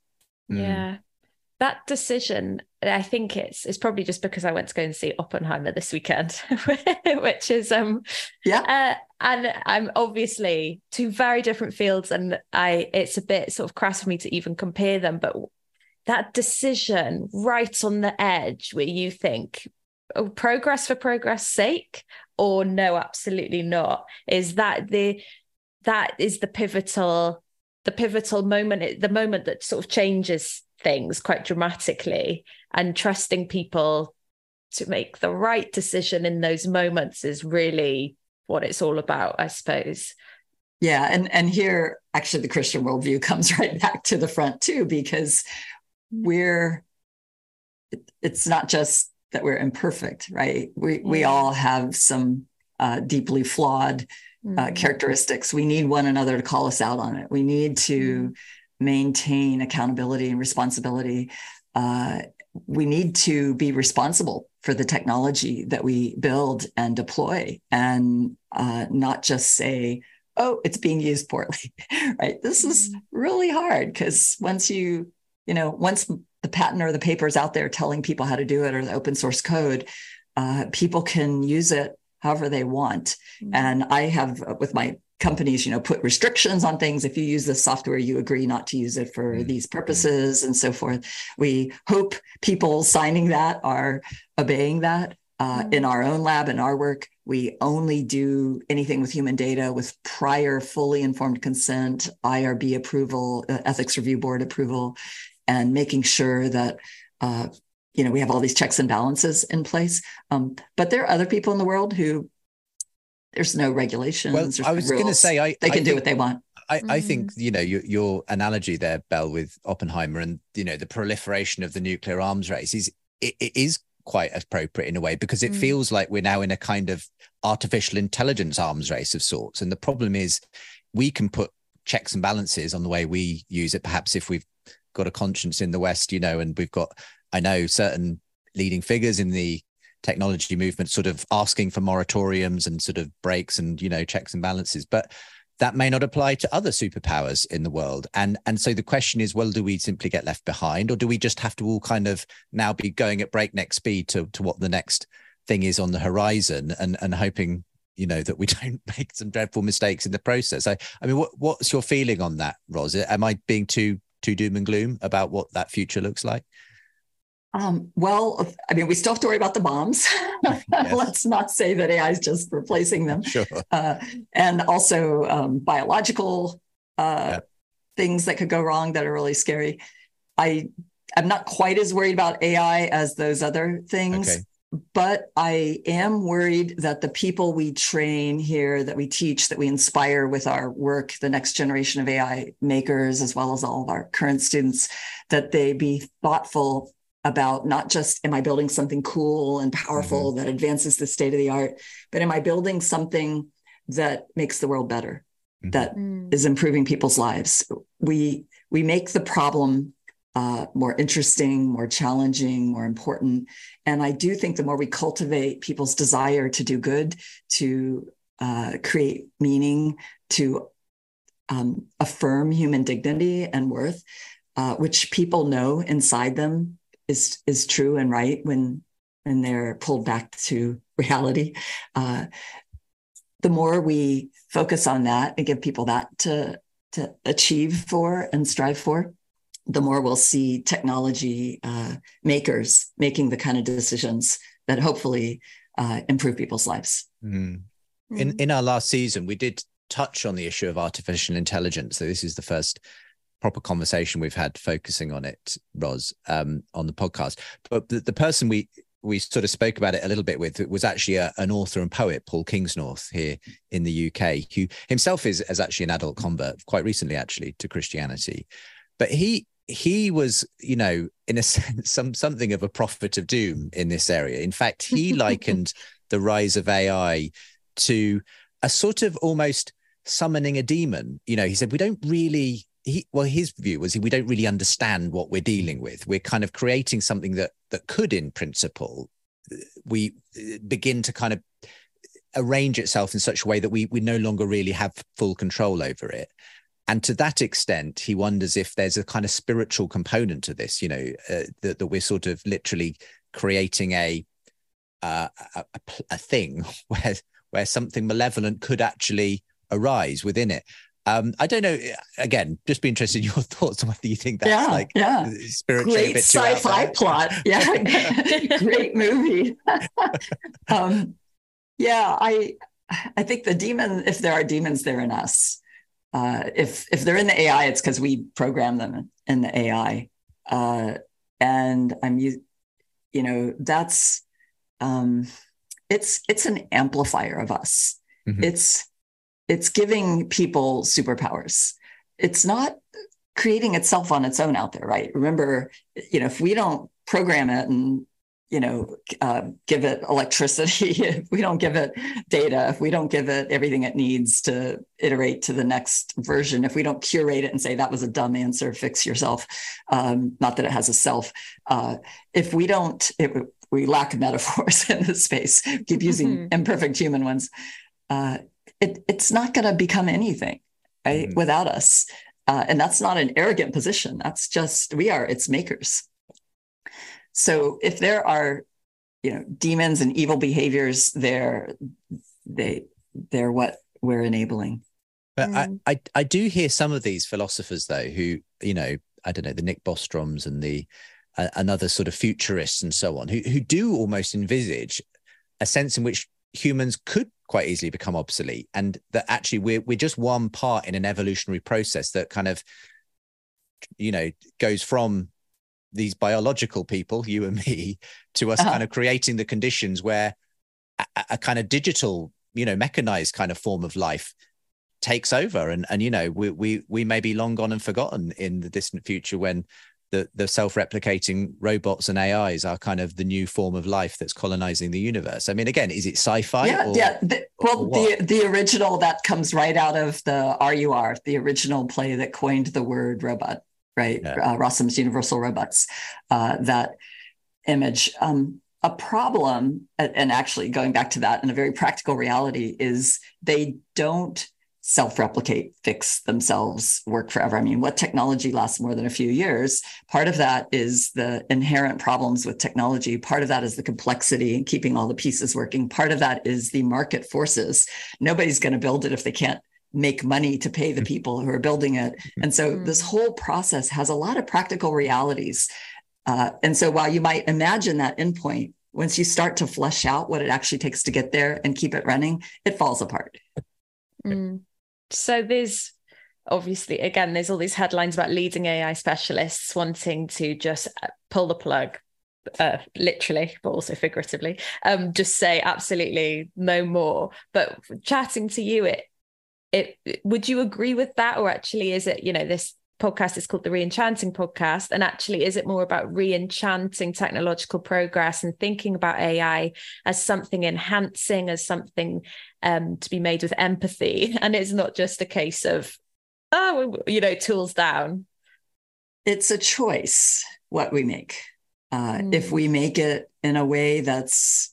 Mm. Yeah. That decision, I think it's it's probably just because I went to go and see Oppenheimer this weekend, which is um yeah, uh, and I'm obviously two very different fields, and I it's a bit sort of crass for me to even compare them, but that decision right on the edge where you think oh, progress for progress sake or no absolutely not? Is that the that is the pivotal the pivotal moment the moment that sort of changes things quite dramatically and trusting people to make the right decision in those moments is really what it's all about i suppose. Yeah and and here actually the christian worldview comes right back to the front too because we're it's not just that we're imperfect right we we all have some uh, deeply flawed uh, mm-hmm. characteristics we need one another to call us out on it we need to mm-hmm. maintain accountability and responsibility uh, we need to be responsible for the technology that we build and deploy and uh, not just say oh it's being used poorly right this is mm-hmm. really hard because once you you know once the patent or the paper is out there telling people how to do it or the open source code uh, people can use it however they want mm-hmm. and i have uh, with my companies you know put restrictions on things if you use this software you agree not to use it for mm-hmm. these purposes and so forth we hope people signing that are obeying that uh, mm-hmm. in our own lab in our work we only do anything with human data with prior fully informed consent irb approval uh, ethics review board approval and making sure that uh, you know we have all these checks and balances in place um, but there are other people in the world who there's no regulations. Well, I was going to say, I, they can I do think, what they want. I, mm. I think you know your, your analogy there, Belle, with Oppenheimer, and you know the proliferation of the nuclear arms race is it, it is quite appropriate in a way because it mm. feels like we're now in a kind of artificial intelligence arms race of sorts. And the problem is, we can put checks and balances on the way we use it. Perhaps if we've got a conscience in the West, you know, and we've got, I know certain leading figures in the technology movement sort of asking for moratoriums and sort of breaks and you know checks and balances but that may not apply to other superpowers in the world. And and so the question is well do we simply get left behind or do we just have to all kind of now be going at breakneck speed to to what the next thing is on the horizon and and hoping you know that we don't make some dreadful mistakes in the process? I i mean what what's your feeling on that ros? Am i being too too doom and gloom about what that future looks like um, well, I mean, we still have to worry about the bombs. Let's not say that AI is just replacing them. Sure. Uh, and also um, biological uh, yeah. things that could go wrong that are really scary. I I'm not quite as worried about AI as those other things. Okay. But I am worried that the people we train here, that we teach, that we inspire with our work, the next generation of AI makers, as well as all of our current students, that they be thoughtful about not just am I building something cool and powerful mm-hmm. that advances the state of the art, but am I building something that makes the world better, mm-hmm. that mm. is improving people's lives? We we make the problem uh, more interesting, more challenging, more important. And I do think the more we cultivate people's desire to do good, to uh, create meaning, to um, affirm human dignity and worth, uh, which people know inside them is is true and right when when they're pulled back to reality. Uh, the more we focus on that and give people that to to achieve for and strive for, the more we'll see technology uh, makers making the kind of decisions that hopefully uh, improve people's lives. Mm. In mm-hmm. in our last season, we did touch on the issue of artificial intelligence. So this is the first proper conversation we've had focusing on it, Ros, um, on the podcast. But the, the, person we we sort of spoke about it a little bit with was actually a, an author and poet, Paul Kingsnorth, here in the UK, who himself is, is actually an adult convert, quite recently actually, to Christianity. But he he was, you know, in a sense, some something of a prophet of doom in this area. In fact, he likened the rise of AI to a sort of almost summoning a demon. You know, he said we don't really he well his view was we don't really understand what we're dealing with we're kind of creating something that that could in principle we begin to kind of arrange itself in such a way that we we no longer really have full control over it and to that extent he wonders if there's a kind of spiritual component to this you know uh, that, that we're sort of literally creating a uh, a, a, thing where where something malevolent could actually arise within it um, I don't know. Again, just be interested in your thoughts on whether you think that's yeah, like yeah. spiritually great sci-fi plot. Yeah, great movie. um, yeah, I I think the demon, if there are demons there in us, uh, if if they're in the AI, it's because we program them in the AI, uh, and I'm you know that's um, it's it's an amplifier of us. Mm-hmm. It's it's giving people superpowers. It's not creating itself on its own out there, right? Remember, you know, if we don't program it and you know, uh, give it electricity, if we don't give it data, if we don't give it everything it needs to iterate to the next version, if we don't curate it and say that was a dumb answer, fix yourself, um, not that it has a self, uh, if we don't, it, we lack metaphors in this space, keep using mm-hmm. imperfect human ones, uh, it, it's not going to become anything right, mm-hmm. without us. Uh, and that's not an arrogant position. That's just, we are its makers. So if there are, you know, demons and evil behaviors there, they they're what we're enabling. But mm. I, I I do hear some of these philosophers though who, you know, I don't know, the Nick Bostrom's and the uh, another sort of futurists and so on, who who do almost envisage a sense in which humans could quite easily become obsolete and that actually we're we're just one part in an evolutionary process that kind of you know goes from these biological people, you and me, to us uh-huh. kind of creating the conditions where a, a, kind of digital, you know, mechanized kind of form of life takes over. And and you know, we we we may be long gone and forgotten in the distant future when the the self-replicating robots and AIs are kind of the new form of life that's colonizing the universe. I mean, again, is it sci-fi? Yeah, or, yeah. The, well, the the original that comes right out of the RUR, the original play that coined the word robot right? Yeah. Uh, Rossum's Universal Robots, uh, that image. Um, a problem, and actually going back to that in a very practical reality, is they don't self-replicate, fix themselves, work forever. I mean, what technology lasts more than a few years? Part of that is the inherent problems with technology. Part of that is the complexity and keeping all the pieces working. Part of that is the market forces. Nobody's going to build it if they can't make money to pay the mm-hmm. people who are building it. Mm-hmm. And so this whole process has a lot of practical realities. Uh, and so while you might imagine that endpoint, once you start to flesh out what it actually takes to get there and keep it running, it falls apart. Mm. So there's obviously, again, there's all these headlines about leading AI specialists wanting to just uh, pull the plug, uh, literally, but also figuratively, um, just say absolutely no more. But chatting to you, it it would you agree with that? Or actually is it you know this podcast is called the reenchanting podcast. And actually is it more about reenchanting technological progress and thinking about ai as something enhancing as something um, to be made with empathy? And it's not just a case of oh you know tools down. It's a choice what we make. Uh, mm. if we make it in a way that's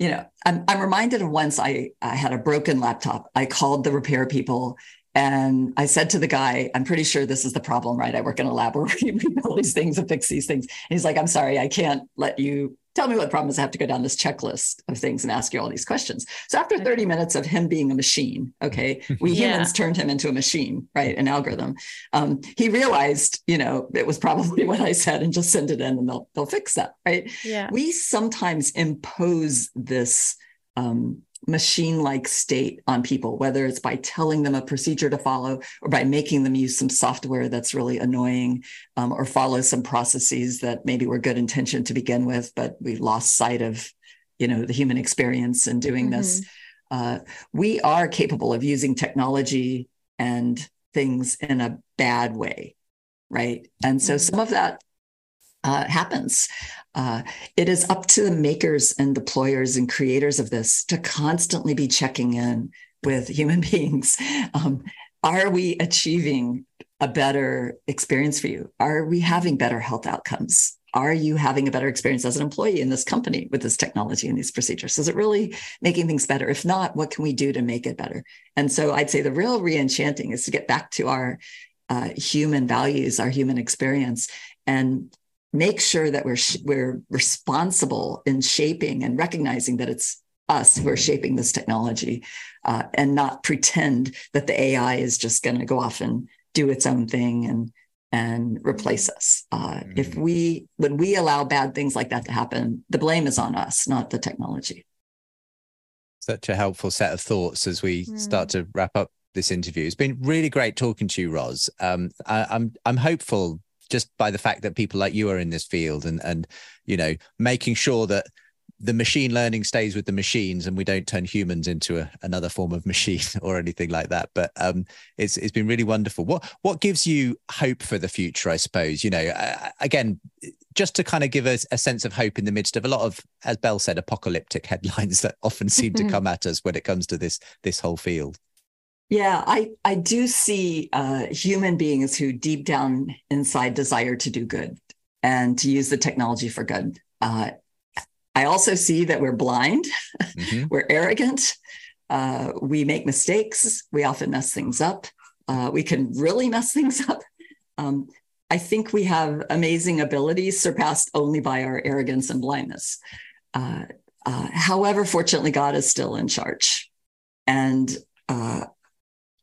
you know, I'm, I'm reminded of once I, I had a broken laptop. I called the repair people and I said to the guy, I'm pretty sure this is the problem, right? I work in a lab where we build these things and fix these things. And he's like, I'm sorry, I can't let you tell me what problems I have to go down this checklist of things and ask you all these questions. So after 30 minutes of him being a machine, okay, we yeah. humans turned him into a machine, right? An algorithm. Um, he realized, you know, it was probably what I said and just send it in and they'll they'll fix that, right? Yeah. We sometimes impose this um, machine like state on people, whether it's by telling them a procedure to follow or by making them use some software that's really annoying um, or follow some processes that maybe were good intention to begin with, but we lost sight of you know the human experience in doing mm-hmm. this. Uh, we are capable of using technology and things in a bad way, right? And so mm-hmm. some of that uh, happens. Uh, it is up to the makers and deployers and creators of this to constantly be checking in with human beings. Um, are we achieving a better experience for you? Are we having better health outcomes? Are you having a better experience as an employee in this company with this technology and these procedures? Is it really making things better? If not, what can we do to make it better? And so I'd say the real re-enchanting is to get back to our uh, human values, our human experience, and make sure that we're we're responsible in shaping and recognizing that it's us who are shaping this technology uh, and not pretend that the AI is just going to go off and do its own thing and and replace us. Uh, mm-hmm. If we when we allow bad things like that to happen, the blame is on us, not the technology. Such a helpful set of thoughts as we mm. start to wrap up this interview. It's been really great talking to you, Ros. Um, I, I'm I'm hopeful just by the fact that people like you are in this field and and you know making sure that the machine learning stays with the machines and we don't turn humans into a, another form of machine or anything like that. But um, it's it's been really wonderful. What what gives you hope for the future i suppose? You know uh, again just to kind of give us a sense of hope in the midst of a lot of as belle said apocalyptic headlines that often seem to come at us when it comes to this this whole field yeah, I, I do see uh, human beings who deep down inside desire to do good and to use the technology for good. Uh, I also see that we're blind, mm-hmm. we're arrogant, uh, we make mistakes, we often mess things up, uh, we can really mess things up. Um, I think we have amazing abilities surpassed only by our arrogance and blindness. Uh, uh, however, fortunately, God is still in charge. And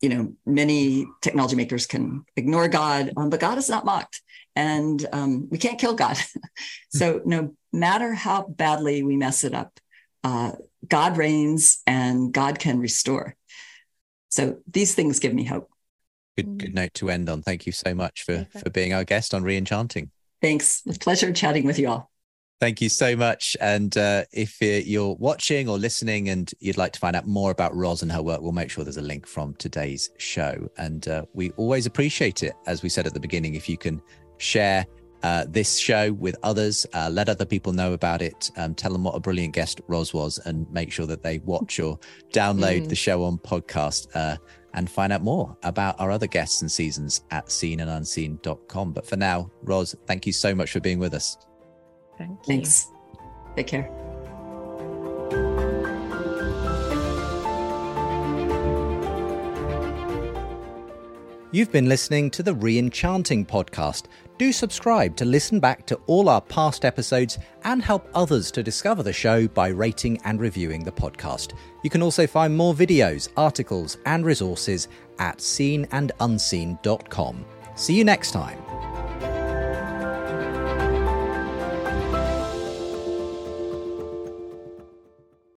you know, many technology makers can ignore God, um, but God is not mocked, and um, we can't kill God. so no matter how badly we mess it up, uh, God reigns and God can restore. So these things give me hope. Good, good note to end on. Thank you so much for for being our guest on Reenchanting. Thanks. With pleasure chatting with you all. Thank you so much. And uh, if you're watching or listening and you'd like to find out more about Ros and her work, we'll make sure there's a link from today's show. And uh, we always appreciate it, as we said at the beginning, if you can share uh, this show with others, uh, let other people know about it, um, tell them what a brilliant guest Ros was, and make sure that they watch or download mm. the show on podcast uh, and find out more about our other guests and seasons at seenandunseen.com. But for now, Ros, thank you so much for being with us. Thank Thanks. Take care. You've been listening to the Reenchanting podcast. Do subscribe to listen back to all our past episodes and help others to discover the show by rating and reviewing the podcast. You can also find more videos, articles, and resources at seenandunseen.com. See you next time.